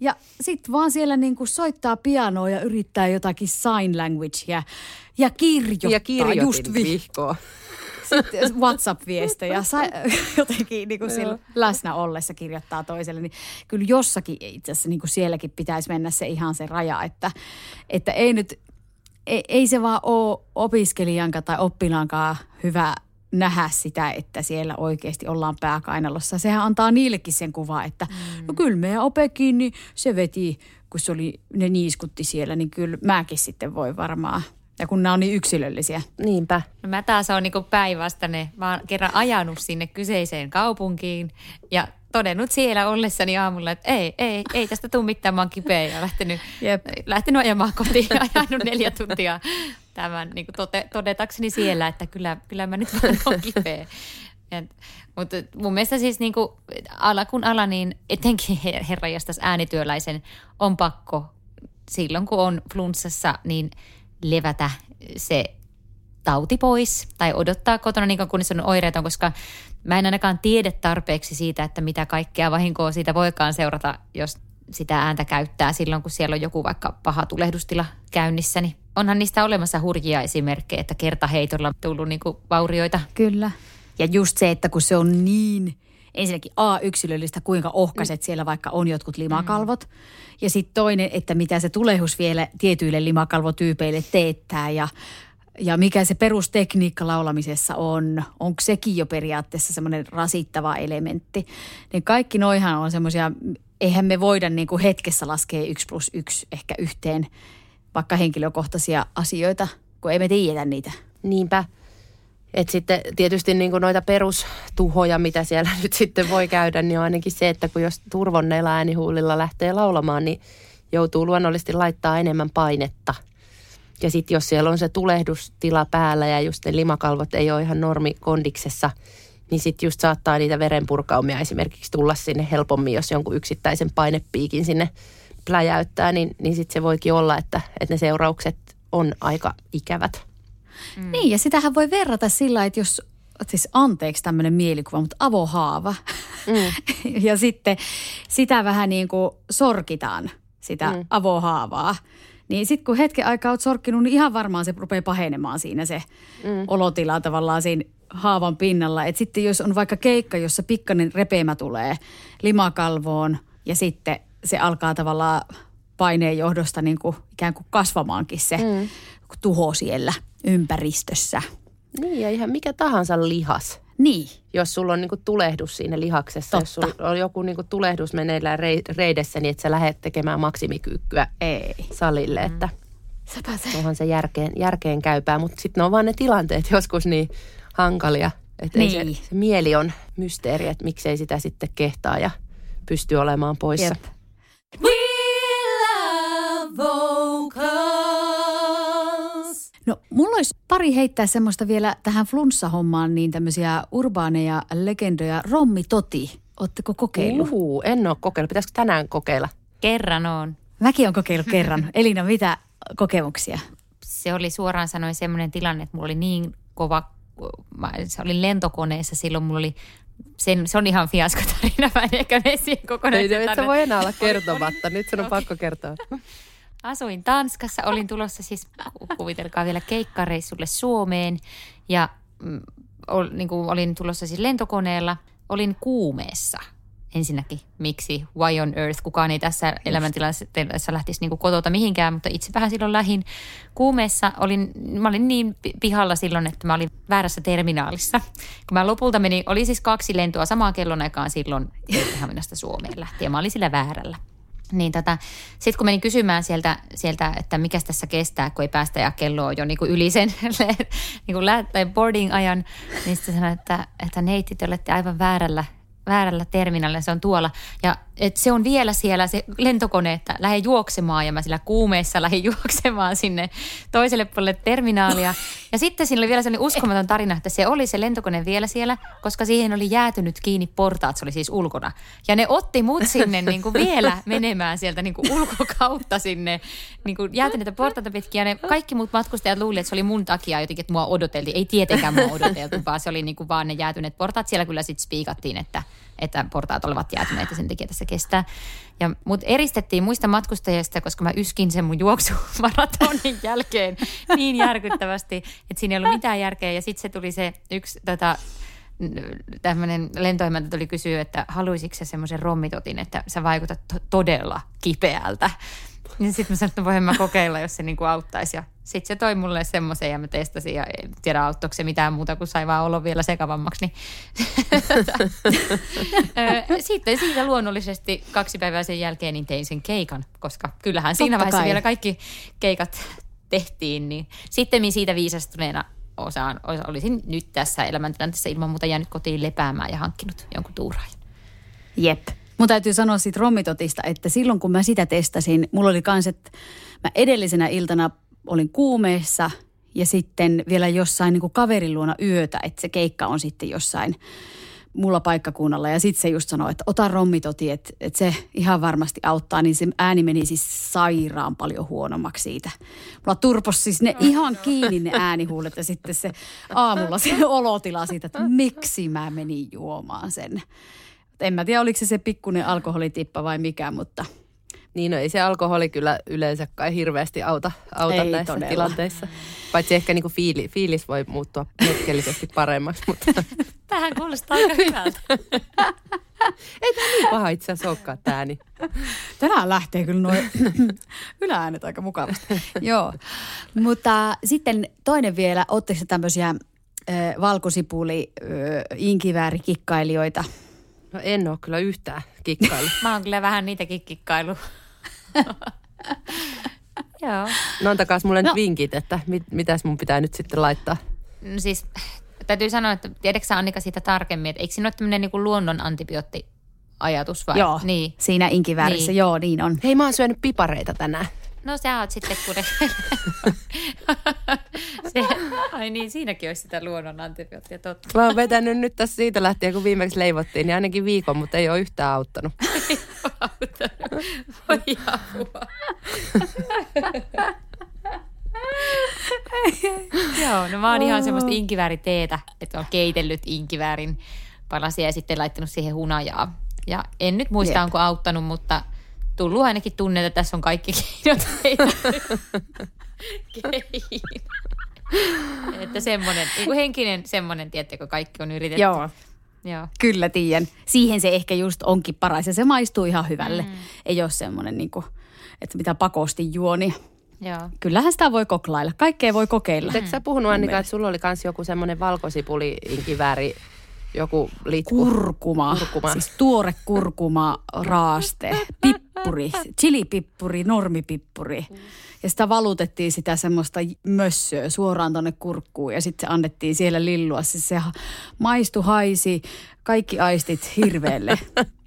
Ja sit vaan siellä niinku soittaa pianoa ja yrittää jotakin sign languagea ja kirjoittaa Ja kirjoitin just vi- vihkoa. sitten WhatsApp-viestejä sa- jotenkin niin kuin sillä läsnä ollessa kirjoittaa toiselle, niin kyllä jossakin itse asiassa niin kuin sielläkin pitäisi mennä se ihan se raja, että, että ei nyt, ei, ei se vaan ole opiskelijankaan tai oppilaankaan hyvä nähdä sitä, että siellä oikeasti ollaan pääkainalossa. Sehän antaa niillekin sen kuva, että mm. no kyllä meidän opekin, niin se veti, kun se oli, ne niiskutti siellä, niin kyllä mäkin sitten voi varmaan. Ja kun nämä on niin yksilöllisiä. Niinpä. No mä taas on niinku päinvastainen. Mä oon kerran ajanut sinne kyseiseen kaupunkiin ja todennut siellä ollessani aamulla, että ei, ei, ei tästä tule mitään, mä oon kipeä ja lähtenyt, Jep. lähtenyt ajamaan kotiin ja ajanut neljä tuntia tämän niin tote, todetakseni siellä, että kyllä, kyllä mä nyt oon kipeä. Et, mutta mun mielestä siis niin kuin ala kun ala, niin etenkin herra jästäs äänityöläisen on pakko silloin, kun on flunssassa, niin levätä se tauti pois tai odottaa kotona niin kauan kunnes on oireeton, koska mä en ainakaan tiedä tarpeeksi siitä, että mitä kaikkea vahinkoa siitä voikaan seurata, jos sitä ääntä käyttää silloin, kun siellä on joku vaikka paha tulehdustila käynnissä. Niin onhan niistä olemassa hurjia esimerkkejä, että kertaheitolla on tullut niin kuin vaurioita. Kyllä. Ja just se, että kun se on niin ensinnäkin A-yksilöllistä, kuinka ohkaiset siellä vaikka on jotkut limakalvot. Mm. Ja sitten toinen, että mitä se tulehus vielä tietyille limakalvotyypeille teettää ja, ja mikä se perustekniikka laulamisessa on. Onko sekin jo periaatteessa semmoinen rasittava elementti. Niin kaikki noihan on semmoisia, eihän me voida niin kuin hetkessä laskea yksi plus yksi ehkä yhteen vaikka henkilökohtaisia asioita, kun ei me tiedetä niitä. Niinpä. Et sitten tietysti niin kuin noita perustuhoja, mitä siellä nyt sitten voi käydä, niin on ainakin se, että kun jos turvonneilla äänihuulilla lähtee laulamaan, niin joutuu luonnollisesti laittaa enemmän painetta. Ja sitten jos siellä on se tulehdustila päällä ja just ne limakalvot ei ole ihan normikondiksessa, niin sitten just saattaa niitä verenpurkaumia esimerkiksi tulla sinne helpommin, jos jonkun yksittäisen painepiikin sinne pläjäyttää, niin, niin sitten se voikin olla, että, että ne seuraukset on aika ikävät. Mm. Niin, ja sitähän voi verrata sillä, että jos, siis anteeksi tämmöinen mielikuva, mutta avohaava. Mm. ja sitten sitä vähän niin kuin sorkitaan, sitä mm. avohaavaa. Niin sitten kun hetken aikaa oot sorkkinut, niin ihan varmaan se rupeaa pahenemaan siinä se mm. olotila tavallaan siinä haavan pinnalla. Että sitten jos on vaikka keikka, jossa pikkainen repeämä tulee limakalvoon ja sitten se alkaa tavallaan paineen johdosta niin kuin ikään kuin kasvamaankin se mm. tuho siellä ympäristössä. Niin, ja ihan mikä tahansa lihas. Niin. Jos sulla on niinku tulehdus siinä lihaksessa, Totta. jos sulla on joku niinku tulehdus meneillään rei- reidessä, niin että sä lähdet tekemään maksimikyykkyä Ei. salille, mm. että Sepä se. onhan se järkeen, järkeen käypää. Mutta sitten ne on vaan ne tilanteet joskus niin hankalia, että niin. Niin. se, se mieli on mysteeri, että miksei sitä sitten kehtaa ja pysty olemaan poissa. Jep. We love vocals. No mulla olisi pari heittää semmoista vielä tähän flunssahommaan, niin tämmöisiä urbaaneja legendoja. Rommi Toti, ootteko kokeillut? Uhu, en ole kokeillut. Pitäisikö tänään kokeilla? Kerran on. Mäkin olen kokeillut kerran. Elina, mitä kokemuksia? se oli suoraan sanoen semmoinen tilanne, että mulla oli niin kova, mä se olin lentokoneessa silloin, mulla oli, sen, se on ihan fiaskotarina, mä en ehkä mene siihen kokonaan. Ei, et sä voi enää olla kertomatta. Nyt sun on pakko kertoa. Asuin Tanskassa, olin tulossa siis, ku- kuvitelkaa vielä keikkareissulle Suomeen ja mm, ol, niin kuin olin tulossa siis lentokoneella, olin kuumeessa. Ensinnäkin, miksi, why on earth, kukaan ei tässä elämäntilanteessa lähtisi niin kotota mihinkään, mutta itsepähän silloin lähin kuumeessa. Olin, mä olin niin pi- pihalla silloin, että mä olin väärässä terminaalissa. Kun mä lopulta menin, oli siis kaksi lentoa samaan kellonaikaan silloin Kööpenhaminasta Suomeen lähti ja mä olin sillä väärällä. Niin tota, sitten kun menin kysymään sieltä, sieltä, että mikä tässä kestää, kun ei päästä ja kello on jo niin kuin yli sen niin kuin lä- tai boarding-ajan, niin sitten sanoin, että, että neiti, te olette aivan väärällä, väärällä terminaalilla, se on tuolla. Ja et se on vielä siellä se lentokone, että lähde juoksemaan ja mä sillä kuumeessa lähdin juoksemaan sinne toiselle puolelle terminaalia. Ja sitten siinä oli vielä sellainen uskomaton tarina, että se oli se lentokone vielä siellä, koska siihen oli jäätynyt kiinni portaat, se oli siis ulkona. Ja ne otti mut sinne niin kuin vielä menemään sieltä niin kuin ulkokautta sinne niin kuin jäätyneitä portaita pitkin. Ja ne kaikki muut matkustajat luulivat, että se oli mun takia jotenkin, että mua odoteltiin. Ei tietenkään mua odoteltu, vaan se oli niin kuin vaan ne jäätyneet portaat. Siellä kyllä sitten spiikattiin, että, että portaat olivat jäätyneet ja sen takia tässä kestää. Ja mut eristettiin muista matkustajista, koska mä yskin sen mun juoksumaratonin jälkeen niin järkyttävästi, että siinä ei ollut mitään järkeä. Ja sitten se tuli se yksi tota, tämmöinen lentoimäntä tuli kysyä, että haluaisitko se semmoisen rommitotin, että sä vaikutat to- todella kipeältä. Niin sitten mä sanoin, että voin mä kokeilla, jos se niinku auttaisi. Ja sitten se toi mulle semmoisen ja mä testasin ja en tiedä auttoiko se mitään muuta, kun sai vaan olla vielä sekavammaksi. Niin. sitten siitä luonnollisesti kaksi päivää sen jälkeen niin tein sen keikan, koska kyllähän siinä Totta vaiheessa kai. vielä kaikki keikat tehtiin. Niin sitten siitä viisastuneena osaan, olisin nyt tässä elämäntilanteessa ilman muuta jäänyt kotiin lepäämään ja hankkinut jonkun tuuraajan. Jep. Mun täytyy sanoa siitä rommitotista, että silloin kun mä sitä testasin, mulla oli kans, että mä edellisenä iltana olin kuumeessa ja sitten vielä jossain niin kuin kaverin luona yötä, että se keikka on sitten jossain mulla paikkakunnalla. Ja sitten se just sanoi, että ota rommitoti, että, että se ihan varmasti auttaa. Niin se ääni meni siis sairaan paljon huonommaksi siitä. Mulla turpos siis ne ihan kiinni ne äänihuulet ja sitten se aamulla se olotila siitä, että miksi mä menin juomaan sen. En mä tiedä, oliko se se pikkuinen alkoholitippa vai mikä, mutta – niin, no ei se alkoholi kyllä yleensä kai hirveästi auta, auta ei näissä todella. tilanteissa. Paitsi ehkä niinku fiili, fiilis voi muuttua hetkellisesti paremmaksi. Mutta. Tähän kuulostaa aika hyvältä. ei tämä niin paha itse asiassa olekaan tämä ääni. Tänään lähtee kyllä noin ylääänet aika mukavasti. Joo, mutta sitten toinen vielä, ootteko tämmöisiä valkosipuli äh, inkiväärikikkailijoita? No en ole kyllä yhtään kikkailu. Mä oon kyllä vähän niitäkin kikkailu. Joo. No antakaa mulle no. nyt vinkit, että mit, mitäs mun pitää nyt sitten laittaa. No siis täytyy sanoa, että tiedätkö Annika siitä tarkemmin, että eikö siinä ole tämmöinen niin luonnon antibiootti ajatus vai? Joo, niin. siinä inkiväärissä, niin. joo niin on. Hei mä oon syönyt pipareita tänään. No sä oot sitten kuule. Se, ai niin, siinäkin olisi sitä luonnon antibioottia, totta. Mä oon vetänyt nyt tässä siitä lähtien, kun viimeksi leivottiin, niin ainakin viikon, mutta ei ole yhtään auttanut. ei ole auttanut. Voi apua. Joo, no mä oon ihan semmoista inkivääriteetä, että on keitellyt inkiväärin palasia ja sitten laittanut siihen hunajaa. Ja en nyt muista, Jep. onko auttanut, mutta – tullut ainakin tunne, että tässä on kaikki keinot että semmoinen, niin henkinen semmoinen, tiettäkö, kaikki on yritetty. Joo. Joo. Kyllä tiedän. Siihen se ehkä just onkin paras ja se maistuu ihan hyvälle. Mm. Ei ole semmoinen, niin kuin, että mitä pakosti juoni. Joo. Kyllähän sitä voi koklailla. Kaikkea voi kokeilla. Eikö sä puhunut Annika, että sulla oli myös joku semmoinen valkosipuli-inkivääri joku litku. Kurkuma. kurkuma. Siis tuore kurkuma raaste. Pippuri. Chilipippuri, normipippuri. Ja sitä valutettiin sitä semmoista mössöä suoraan tonne kurkkuun ja sitten se annettiin siellä lillua. Siis se maistu, haisi, kaikki aistit hirveelle.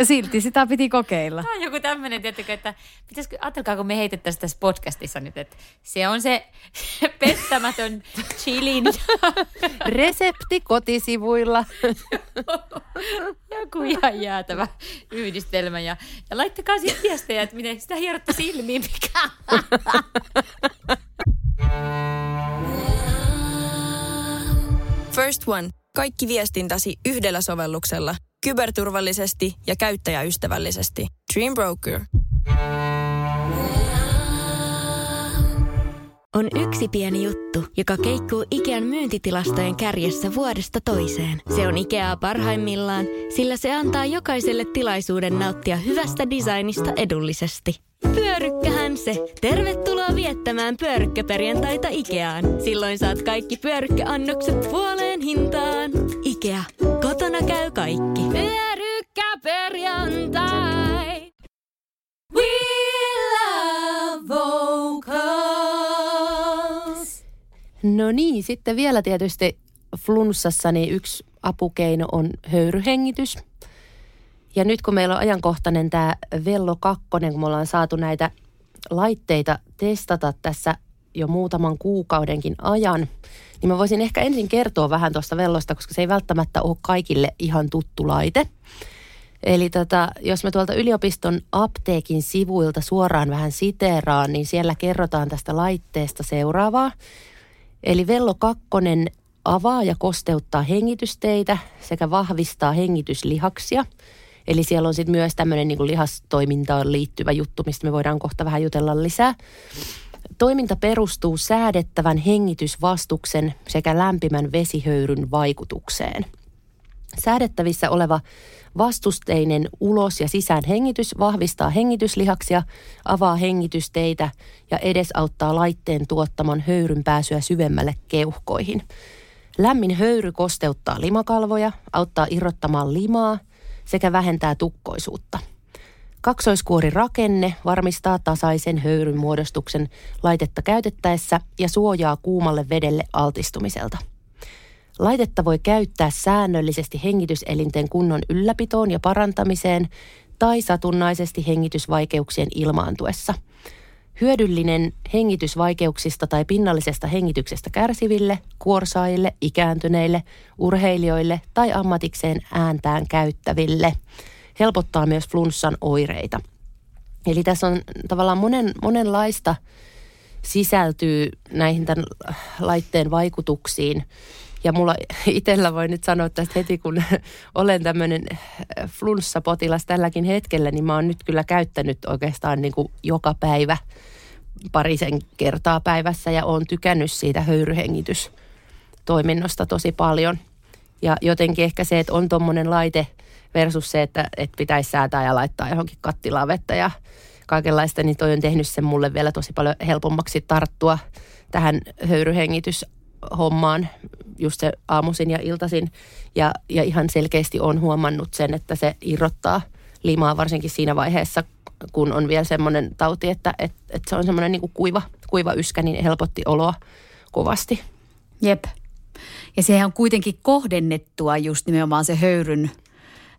Ja silti sitä piti kokeilla. Tämä on joku tämmöinen, tiettäkö, että pitäisikö, ajatelkaa, kun me heitettäisiin tässä podcastissa nyt, että se on se pettämätön chilin. Resepti kotisivuilla. joku ihan jäätävä yhdistelmä. Ja, ja laittakaa sitten viestejä, että miten sitä hierotta silmiin. Mikä. First One. Kaikki viestintäsi yhdellä sovelluksella – kyberturvallisesti ja käyttäjäystävällisesti. Dream Broker. On yksi pieni juttu, joka keikkuu Ikean myyntitilastojen kärjessä vuodesta toiseen. Se on Ikeaa parhaimmillaan, sillä se antaa jokaiselle tilaisuuden nauttia hyvästä designista edullisesti. Pyörykkähän se. Tervetuloa viettämään pyörykkäperjantaita Ikeaan. Silloin saat kaikki pyörykkäannokset puoleen hintaan. Ikea. Kotona käy kaikki. Pyörykkäperjantai. We love vocals. No niin, sitten vielä tietysti flunssassa niin yksi apukeino on höyryhengitys. Ja nyt kun meillä on ajankohtainen tämä Vello 2, kun me ollaan saatu näitä laitteita testata tässä jo muutaman kuukaudenkin ajan, niin mä voisin ehkä ensin kertoa vähän tuosta Vellosta, koska se ei välttämättä ole kaikille ihan tuttu laite. Eli tota, jos me tuolta yliopiston apteekin sivuilta suoraan vähän siteeraan, niin siellä kerrotaan tästä laitteesta seuraavaa. Eli Vello 2 avaa ja kosteuttaa hengitysteitä sekä vahvistaa hengityslihaksia. Eli siellä on sitten myös tämmöinen niin lihastoimintaan liittyvä juttu, mistä me voidaan kohta vähän jutella lisää. Toiminta perustuu säädettävän hengitysvastuksen sekä lämpimän vesihöyryn vaikutukseen. Säädettävissä oleva vastusteinen ulos- ja sisään hengitys vahvistaa hengityslihaksia, avaa hengitysteitä ja edesauttaa laitteen tuottaman höyryn pääsyä syvemmälle keuhkoihin. Lämmin höyry kosteuttaa limakalvoja, auttaa irrottamaan limaa sekä vähentää tukkoisuutta. Kaksoiskuori rakenne varmistaa tasaisen höyryn muodostuksen laitetta käytettäessä ja suojaa kuumalle vedelle altistumiselta. Laitetta voi käyttää säännöllisesti hengityselinten kunnon ylläpitoon ja parantamiseen tai satunnaisesti hengitysvaikeuksien ilmaantuessa. Hyödyllinen hengitysvaikeuksista tai pinnallisesta hengityksestä kärsiville, kuorsaajille, ikääntyneille, urheilijoille tai ammatikseen ääntään käyttäville. Helpottaa myös flunssan oireita. Eli tässä on tavallaan monen, monenlaista sisältyy näihin tämän laitteen vaikutuksiin. Ja mulla itsellä voi nyt sanoa tästä heti, kun olen tämmöinen flunssapotilas tälläkin hetkellä, niin mä oon nyt kyllä käyttänyt oikeastaan niin kuin joka päivä parisen kertaa päivässä ja oon tykännyt siitä höyryhengitystoiminnosta tosi paljon. Ja jotenkin ehkä se, että on tuommoinen laite versus se, että, että pitäisi säätää ja laittaa johonkin kattilaan vettä ja kaikenlaista, niin toi on tehnyt sen mulle vielä tosi paljon helpommaksi tarttua tähän höyryhengityshommaan just se aamuisin ja iltaisin. Ja, ja ihan selkeästi on huomannut sen, että se irrottaa limaa varsinkin siinä vaiheessa, kun on vielä semmoinen tauti, että, että, että se on semmoinen niin kuiva, kuiva yskä, niin helpotti oloa kovasti. Jep. Ja sehän on kuitenkin kohdennettua just nimenomaan se höyryn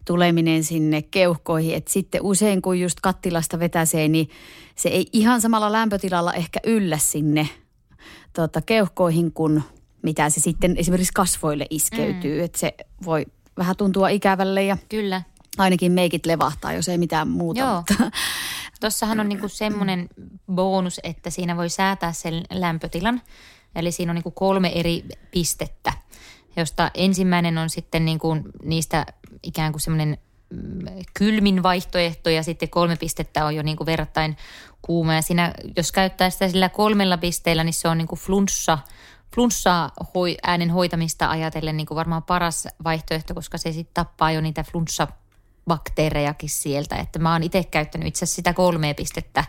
tuleminen sinne keuhkoihin. Että sitten usein kun just kattilasta vetäsee, niin se ei ihan samalla lämpötilalla ehkä yllä sinne tota, keuhkoihin kuin mitä se sitten esimerkiksi kasvoille iskeytyy. Mm. Että se voi vähän tuntua ikävälle ja Kyllä. ainakin meikit levahtaa, jos ei mitään muuta. Joo. Mutta, Tossahan on niinku semmoinen bonus, että siinä voi säätää sen lämpötilan. Eli siinä on niinku kolme eri pistettä, josta ensimmäinen on sitten niinku niistä ikään kuin semmoinen mm, kylmin vaihtoehto ja sitten kolme pistettä on jo niinku verrattain kuuma. Ja siinä, jos käyttää sitä sillä kolmella pisteellä, niin se on niinku flunssa, flunssaa hoi, äänen hoitamista ajatellen niin kuin varmaan paras vaihtoehto, koska se sitten tappaa jo niitä flunssabakteerejakin sieltä. Että mä oon itse käyttänyt itse asiassa sitä kolmea pistettä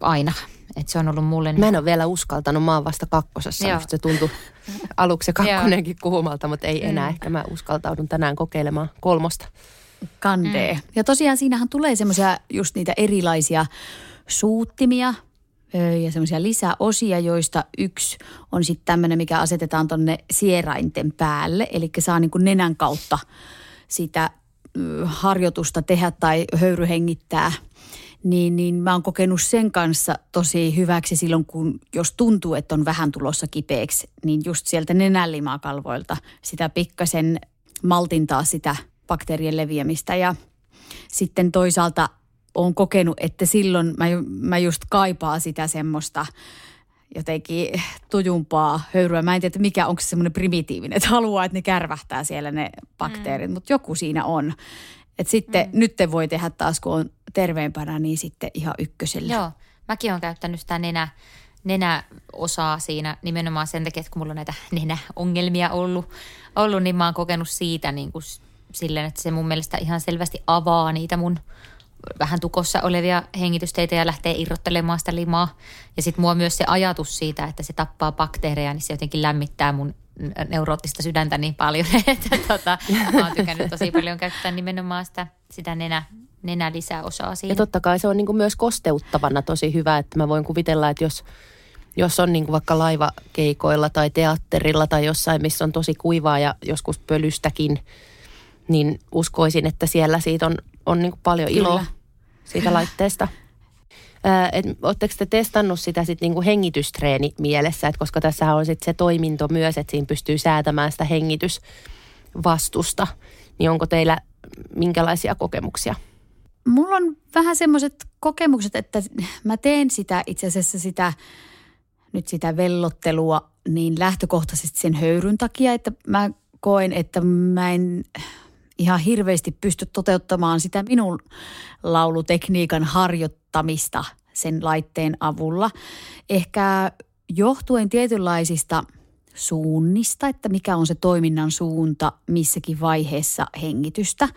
aina. Että se on ollut mulle... Mä en ole vielä uskaltanut, mä oon vasta kakkosessa. Joo. Se tuntui aluksi se kakkonenkin kuumalta, mutta ei enää. Ehkä mä uskaltaudun tänään kokeilemaan kolmosta. kandee. Mm. Ja tosiaan siinähän tulee semmoisia just niitä erilaisia suuttimia ja semmoisia lisäosia, joista yksi on sitten tämmöinen, mikä asetetaan tonne sierainten päälle. Eli saa niin kuin nenän kautta sitä harjoitusta tehdä tai höyryhengittää. Niin, niin mä oon kokenut sen kanssa tosi hyväksi silloin, kun jos tuntuu, että on vähän tulossa kipeäksi, niin just sieltä nenänlimakalvoilta sitä pikkasen maltintaa sitä bakteerien leviämistä ja sitten toisaalta olen kokenut, että silloin mä, mä just kaipaa sitä semmoista jotenkin tujumpaa höyryä. Mä en tiedä, mikä onko se semmoinen primitiivinen, että haluaa, että ne kärvähtää siellä ne bakteerit, mm. mutta joku siinä on. Et sitten mm. nyt te voi tehdä taas, kun on terveempänä, niin sitten ihan ykkösellä. Joo, mäkin olen käyttänyt sitä nenä, nenäosaa siinä nimenomaan sen takia, että kun mulla on näitä nenäongelmia ollut, ollut niin mä oon kokenut siitä niin kuin silleen, että se mun mielestä ihan selvästi avaa niitä mun vähän tukossa olevia hengitysteitä ja lähtee irrottelemaan sitä limaa. Ja sitten mua myös se ajatus siitä, että se tappaa bakteereja, niin se jotenkin lämmittää mun neuroottista sydäntä niin paljon, että tota, mä oon tykännyt tosi paljon käyttää nimenomaan sitä, sitä nenä, nenälisäosaa siinä. Ja totta kai se on niin kuin myös kosteuttavana tosi hyvä, että mä voin kuvitella, että jos, jos on niin kuin vaikka laivakeikoilla tai teatterilla tai jossain, missä on tosi kuivaa ja joskus pölystäkin, niin uskoisin, että siellä siitä on, on niin kuin paljon Kyllä. iloa siitä laitteesta. Oletteko te testannut sitä sit niinku hengitystreeni mielessä, et koska tässä on sit se toiminto myös, että siinä pystyy säätämään sitä hengitysvastusta, niin onko teillä minkälaisia kokemuksia? Mulla on vähän semmoiset kokemukset, että mä teen sitä itse asiassa sitä nyt sitä vellottelua niin lähtökohtaisesti sen höyryn takia, että mä koen, että mä en ihan hirveästi pysty toteuttamaan sitä minun laulutekniikan harjoittamista sen laitteen avulla. Ehkä johtuen tietynlaisista suunnista, että mikä on se toiminnan suunta missäkin vaiheessa hengitystä.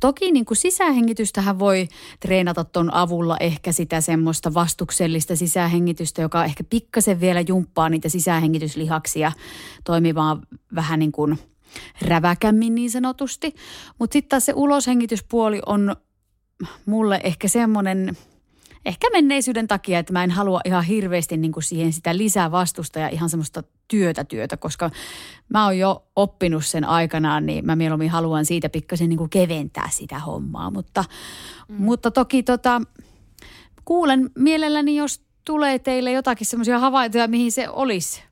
Toki niin kuin sisähengitystähän voi treenata ton avulla ehkä sitä semmoista vastuksellista sisähengitystä, joka ehkä pikkasen vielä jumppaa niitä sisähengityslihaksia toimimaan vähän niin kuin – räväkämmin niin sanotusti. Mutta sitten taas se uloshengityspuoli on mulle ehkä semmoinen, ehkä menneisyyden takia, että mä en halua ihan hirveästi niin kuin siihen sitä lisää vastusta ja ihan semmoista työtä työtä, koska mä oon jo oppinut sen aikanaan, niin mä mieluummin haluan siitä pikkasen niin kuin keventää sitä hommaa. Mutta, mm. mutta toki tota, kuulen mielelläni, jos tulee teille jotakin semmoisia havaintoja, mihin se olisi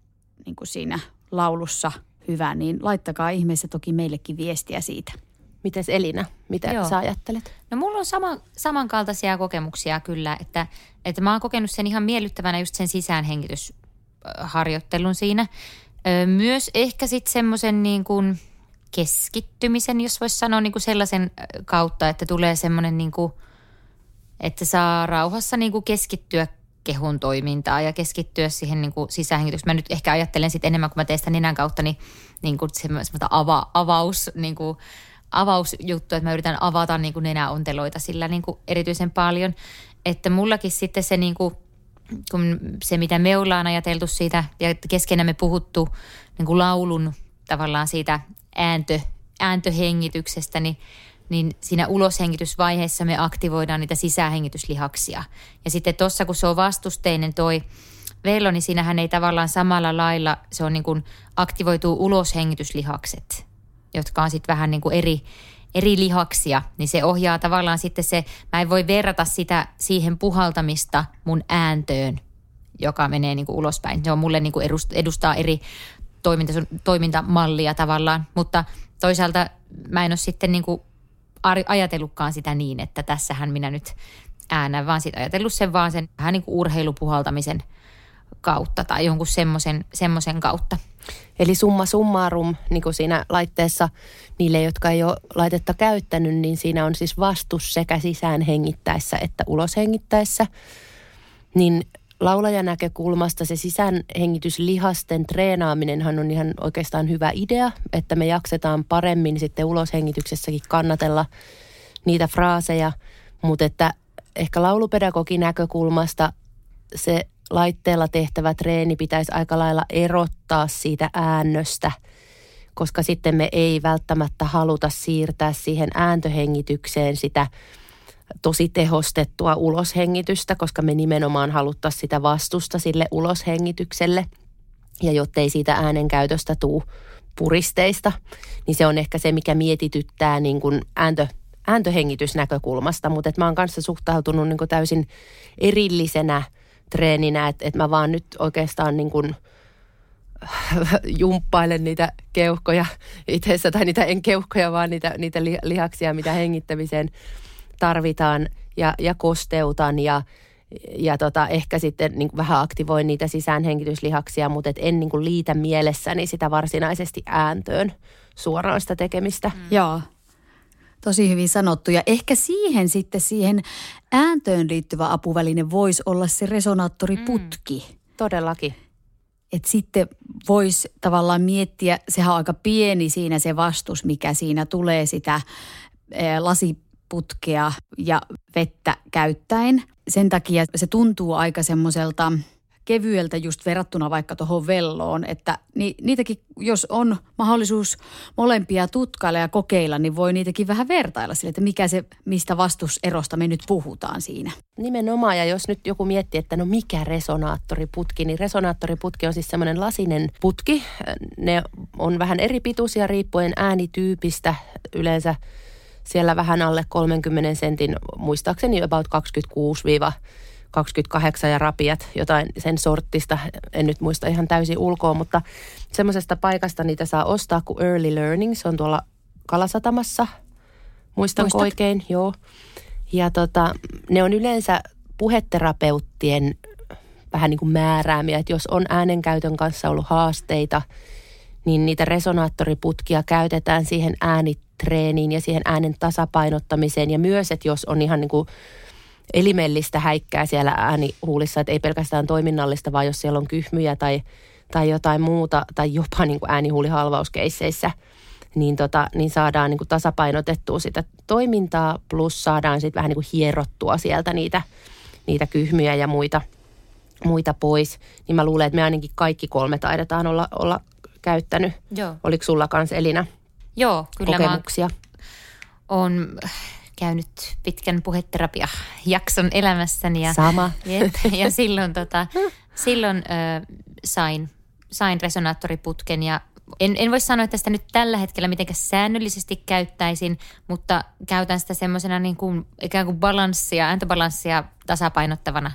niin kuin siinä laulussa – hyvä, niin laittakaa ihmeessä toki meillekin viestiä siitä. Mites Elina, mitä Joo. sä ajattelet? No mulla on sama, samankaltaisia kokemuksia kyllä, että, että mä oon kokenut sen ihan miellyttävänä just sen sisäänhengitysharjoittelun siinä. Myös ehkä sitten semmoisen niin kuin keskittymisen, jos voisi sanoa niin kuin sellaisen kautta, että tulee semmoinen niin kuin, että saa rauhassa niin kuin keskittyä kehun toimintaa ja keskittyä siihen niin kuin sisähengitykseen. Mä nyt ehkä ajattelen sitten enemmän, kun mä teen sitä nenän kautta, niin, niin kuin semmoista ava, avaus, niin kuin, avausjuttu, että mä yritän avata niin kuin nenäonteloita sillä niin kuin erityisen paljon. Että mullakin sitten se niin kuin, kun se, mitä me ollaan ajateltu siitä ja keskenämme puhuttu niin kuin laulun tavallaan siitä ääntö, ääntöhengityksestä, niin niin siinä uloshengitysvaiheessa me aktivoidaan niitä sisähengityslihaksia. Ja sitten tuossa, kun se on vastusteinen toi vello, niin siinähän ei tavallaan samalla lailla, se on niin kuin aktivoituu uloshengityslihakset, jotka on sitten vähän niin kuin eri, eri lihaksia, niin se ohjaa tavallaan sitten se, mä en voi verrata sitä siihen puhaltamista mun ääntöön, joka menee niin kuin ulospäin. Se on mulle niin kuin edustaa eri toiminta, toimintamallia tavallaan, mutta toisaalta mä en ole sitten niin kuin ajatellutkaan sitä niin, että tässähän minä nyt äänän, vaan sitten ajatellut sen vaan sen vähän niin kuin urheilupuhaltamisen kautta tai jonkun semmoisen, semmoisen kautta. Eli summa summarum, niin kuin siinä laitteessa niille, jotka ei ole laitetta käyttänyt, niin siinä on siis vastus sekä sisään hengittäessä että ulos hengittäessä. Niin laulajan näkökulmasta se sisäänhengityslihasten treenaaminenhan on ihan oikeastaan hyvä idea, että me jaksetaan paremmin sitten uloshengityksessäkin kannatella niitä fraaseja, mutta että ehkä laulupedagogin näkökulmasta se laitteella tehtävä treeni pitäisi aika lailla erottaa siitä äännöstä, koska sitten me ei välttämättä haluta siirtää siihen ääntöhengitykseen sitä tosi tehostettua uloshengitystä, koska me nimenomaan haluttaisiin sitä vastusta sille uloshengitykselle. Ja jottei siitä äänen käytöstä tuu puristeista, niin se on ehkä se, mikä mietityttää niin kuin ääntö, ääntöhengitysnäkökulmasta. Mutta mä oon kanssa suhtautunut niin kuin täysin erillisenä treeninä, että et mä vaan nyt oikeastaan niin kuin jumppailen niitä keuhkoja itseessä, tai niitä en keuhkoja, vaan niitä, niitä lihaksia, mitä hengittämiseen tarvitaan ja, ja kosteutan ja, ja tota, ehkä sitten niin vähän aktivoin niitä sisäänhengityslihaksia, mutta et en niin kuin liitä mielessäni sitä varsinaisesti ääntöön suoraan sitä tekemistä. Mm. Joo, tosi hyvin sanottu. Ja ehkä siihen sitten siihen ääntöön liittyvä apuväline voisi olla se resonaattoriputki. Mm. Todellakin. Et sitten voisi tavallaan miettiä, sehän on aika pieni siinä se vastus, mikä siinä tulee sitä lasi putkea ja vettä käyttäen. Sen takia se tuntuu aika semmoiselta kevyeltä just verrattuna vaikka tuohon velloon, että ni, niitäkin, jos on mahdollisuus molempia tutkailla ja kokeilla, niin voi niitäkin vähän vertailla sille, että mikä se, mistä vastuserosta me nyt puhutaan siinä. Nimenomaan, ja jos nyt joku miettii, että no mikä resonaattoriputki, niin resonaattoriputki on siis semmoinen lasinen putki. Ne on vähän eri pituisia riippuen äänityypistä yleensä siellä vähän alle 30 sentin, muistaakseni about 26 28 ja rapiat, jotain sen sorttista. En nyt muista ihan täysin ulkoa, mutta semmoisesta paikasta niitä saa ostaa kuin Early Learning. Se on tuolla Kalasatamassa. Muistanko Muistat? oikein? Joo. Ja tota, ne on yleensä puheterapeuttien vähän niin kuin määräämiä, että jos on äänenkäytön kanssa ollut haasteita, niin niitä resonaattoriputkia käytetään siihen äänitreeniin ja siihen äänen tasapainottamiseen. Ja myös, että jos on ihan niin kuin elimellistä häikkää siellä äänihuulissa, että ei pelkästään toiminnallista, vaan jos siellä on kyhmyjä tai, tai jotain muuta, tai jopa niin kuin äänihuulihalvauskeisseissä, niin, tota, niin saadaan niin kuin tasapainotettua sitä toimintaa, plus saadaan sitten vähän niin kuin hierottua sieltä niitä, niitä kyhmyjä ja muita, muita pois. Niin mä luulen, että me ainakin kaikki kolme taidetaan olla, olla käyttänyt. Joo. Oliko sulla kanssa Elina Joo, kyllä kokemuksia? on käynyt pitkän puheterapia-jakson elämässäni. Ja, Sama. Ja, ja silloin, tota, silloin ö, sain, sain resonaattoriputken ja en, en voi sanoa, että sitä nyt tällä hetkellä mitenkään säännöllisesti käyttäisin, mutta käytän sitä semmoisena niin kuin, ikään kuin balanssia, ääntöbalanssia tasapainottavana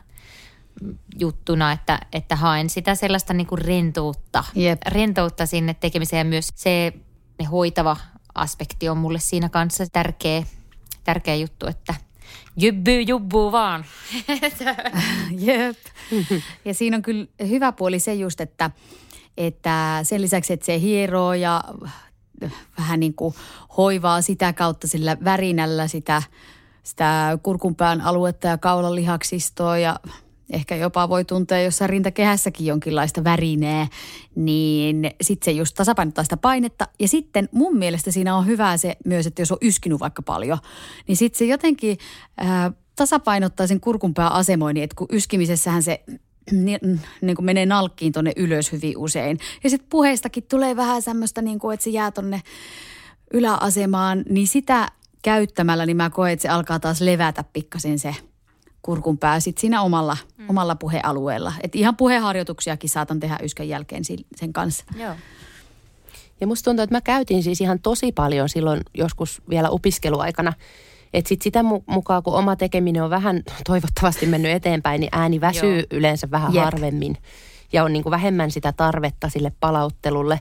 juttuna, että, että haen sitä sellaista niin kuin rentoutta, Jep. rentoutta sinne tekemiseen ja myös se ne hoitava aspekti on mulle siinä kanssa tärkeä tärkeä juttu, että jybby jubbu vaan. Jep. Ja siinä on kyllä hyvä puoli se just, että, että sen lisäksi, että se hieroo ja vähän niin kuin hoivaa sitä kautta sillä värinällä sitä, sitä kurkunpään aluetta ja kaulalihaksistoa ja ehkä jopa voi tuntea jossain rintakehässäkin jonkinlaista värineä, niin sitten se just tasapainottaa sitä painetta. Ja sitten mun mielestä siinä on hyvä se myös, että jos on yskinyt vaikka paljon, niin sitten se jotenkin ää, tasapainottaa sen kurkunpää asemoinnin, että kun yskimisessähän se niin, niin kuin menee nalkkiin tonne ylös hyvin usein. Ja sitten puheistakin tulee vähän semmoista, niin kuin, että se jää tonne yläasemaan, niin sitä käyttämällä, niin mä koen, että se alkaa taas levätä pikkasen se – kurkun pää sit siinä omalla, mm. omalla puhealueella. Et ihan puheharjoituksiakin saatan tehdä yskän jälkeen sen kanssa. Joo. Ja musta tuntuu, että mä käytin siis ihan tosi paljon silloin joskus vielä opiskeluaikana. Että sit sitä mukaan, kun oma tekeminen on vähän toivottavasti mennyt eteenpäin, niin ääni väsyy Joo. yleensä vähän Jep. harvemmin. Ja on niin kuin vähemmän sitä tarvetta sille palauttelulle.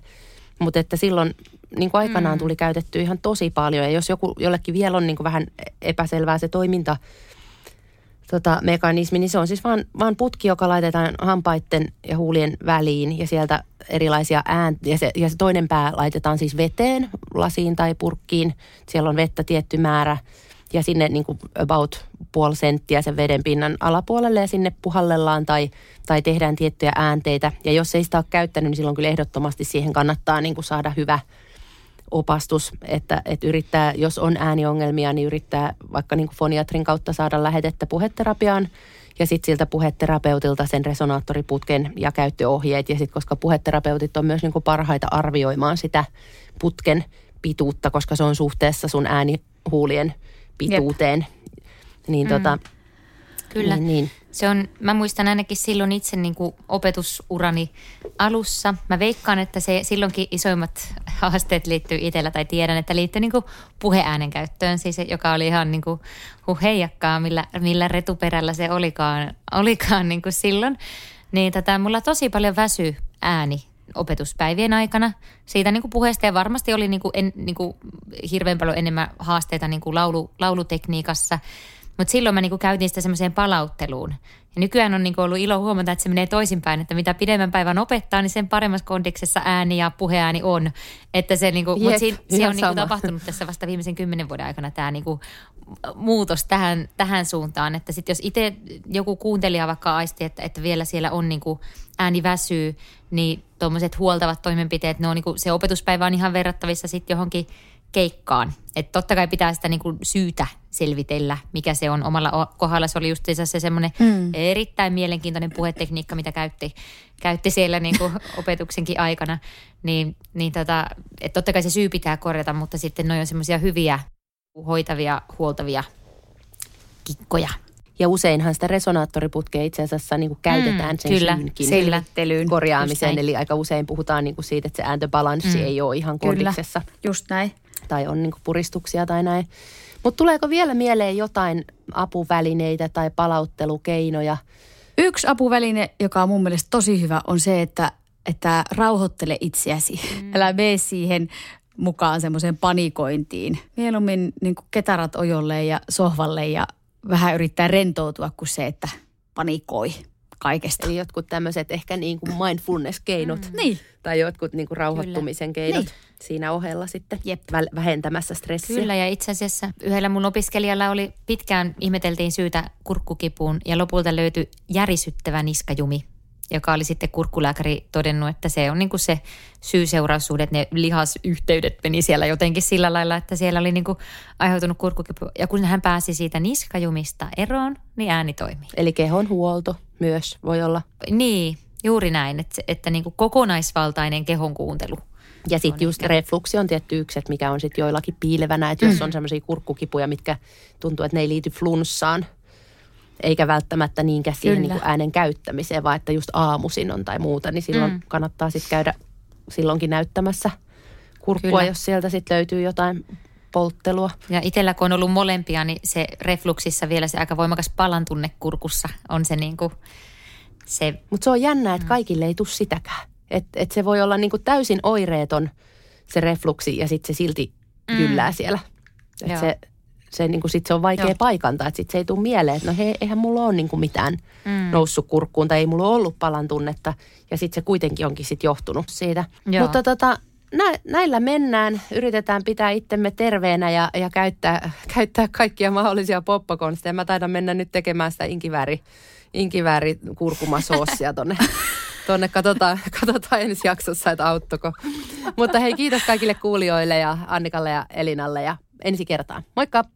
Mutta että silloin niin kuin aikanaan mm. tuli käytetty ihan tosi paljon. Ja jos joku, jollekin vielä on niin kuin vähän epäselvää se toiminta tota, mekanismi, niin se on siis vaan, vaan putki, joka laitetaan hampaiden ja huulien väliin ja sieltä erilaisia ääntä. Ja se, ja se toinen pää laitetaan siis veteen, lasiin tai purkkiin. Siellä on vettä tietty määrä ja sinne niin kuin about puoli senttiä sen veden pinnan alapuolelle ja sinne puhallellaan tai, tai tehdään tiettyjä äänteitä. Ja jos ei sitä ole käyttänyt, niin silloin kyllä ehdottomasti siihen kannattaa niin kuin saada hyvä – opastus, että, että yrittää, jos on ääniongelmia, niin yrittää vaikka niin kuin foniatrin kautta saada lähetettä puheterapiaan ja sitten siltä puheterapeutilta sen resonaattoriputken ja käyttöohjeet. Ja sitten koska puheterapeutit on myös niin kuin parhaita arvioimaan sitä putken pituutta, koska se on suhteessa sun äänihuulien pituuteen. Jep. Niin tota, mm. Kyllä. Niin, niin. Se on, mä muistan ainakin silloin itse niin kuin opetusurani alussa. Mä veikkaan, että se silloinkin isoimmat haasteet liittyy itsellä tai tiedän, että liittyy niin puheäänen käyttöön, siis joka oli ihan niin kuin huheijakkaa, millä, millä retuperällä se olikaan, olikaan niin kuin silloin. Niin tätä mulla tosi paljon väsy ääni opetuspäivien aikana. Siitä niin kuin puheesta ja varmasti oli niin kuin en, niin kuin hirveän paljon enemmän haasteita niin kuin laulu, laulutekniikassa – mutta silloin mä niinku käytin sitä semmoiseen palautteluun. Ja nykyään on niinku ollut ilo huomata, että se menee toisinpäin, että mitä pidemmän päivän opettaa, niin sen paremmassa kondiksessa ääni ja puheääni on. Että se, niinku, mut si, se on niinku tapahtunut tässä vasta viimeisen kymmenen vuoden aikana tämä niinku muutos tähän, tähän suuntaan. Että sitten jos itse joku kuuntelija vaikka aisti, että, että vielä siellä on niinku ääni väsyy, niin tuommoiset huoltavat toimenpiteet, ne on niinku, se opetuspäivä on ihan verrattavissa sitten johonkin keikkaan. Että totta kai pitää sitä niin kuin syytä selvitellä, mikä se on omalla kohdalla. Se oli just se semmoinen mm. erittäin mielenkiintoinen puhetekniikka, mitä käytti, käytti siellä niin kuin opetuksenkin aikana. Niin, niin tota, että totta kai se syy pitää korjata, mutta sitten noin on semmoisia hyviä, hoitavia, huoltavia kikkoja. Ja useinhan sitä resonaattoriputkea itse asiassa niin kuin käytetään mm, sen kyllä, syynkin selvittelyyn korjaamiseen. Eli aika usein puhutaan niin kuin siitä, että se ääntöbalanssi mm. ei ole ihan kondiksessa. Kyllä, just näin. Tai on niin kuin puristuksia tai näin. Mutta tuleeko vielä mieleen jotain apuvälineitä tai palauttelukeinoja? Yksi apuväline, joka on mun mielestä tosi hyvä, on se, että, että rauhoittele itseäsi. Mm. Älä mene siihen mukaan semmoiseen panikointiin. Mieluummin niin ketarat ojolle ja sohvalle ja vähän yrittää rentoutua kuin se, että panikoi kaikesta. Eli jotkut tämmöiset ehkä niin kuin mindfulness-keinot. Mm. Niin. Tai jotkut niin kuin rauhoittumisen Kyllä. keinot niin. Siinä ohella sitten Jep. vähentämässä stressiä. Kyllä ja itse asiassa yhdellä mun opiskelijalla oli pitkään, ihmeteltiin syytä kurkkukipuun ja lopulta löytyi järisyttävä niskajumi joka oli sitten kurkkulääkäri todennut, että se on niin kuin se syy-seuraussuhde, että ne lihasyhteydet meni siellä jotenkin sillä lailla, että siellä oli niin kuin aiheutunut kurkkukipu. Ja kun hän pääsi siitä niskajumista eroon, niin ääni toimii. Eli kehon huolto myös voi olla. Niin, juuri näin, että, että niin kuin kokonaisvaltainen kehon kuuntelu. Ja sitten just ehkä... refluksi on tietty yksi, että mikä on sitten joillakin piilevänä, että jos mm. on semmoisia kurkkukipuja, mitkä tuntuu, että ne ei liity flunssaan, eikä välttämättä niinkään siihen niin kuin äänen käyttämiseen, vaan että just aamusin on tai muuta, niin silloin mm. kannattaa sitten käydä silloinkin näyttämässä kurkkua, Kyllä. jos sieltä sitten löytyy jotain polttelua. Ja itsellä kun on ollut molempia, niin se refluksissa vielä se aika voimakas palan tunne kurkussa on se niin kuin se. Mutta se on jännä, että mm. kaikille ei tule sitäkään. Että et se voi olla niin kuin täysin oireeton se refluksi ja sitten se silti mm. jyllää siellä. Et se, se, niin kuin sit se on vaikea Joo. paikantaa, että sit se ei tule mieleen, että no he, eihän mulla ole niin kuin mitään mm. noussut kurkkuun tai ei mulla ollut palan tunnetta. Ja sitten se kuitenkin onkin sit johtunut siitä. Joo. Mutta tota, nä, näillä mennään, yritetään pitää itsemme terveenä ja, ja käyttää, käyttää kaikkia mahdollisia poppakonsteja. Mä taidan mennä nyt tekemään sitä inkivääri, inkivääri kurkumasoossia tonne. Tonne katsotaan, katsotaan ensi jaksossa, että auttoko. Mutta hei, kiitos kaikille kuulijoille ja Annikalle ja Elinalle ja ensi kertaan. Moikka!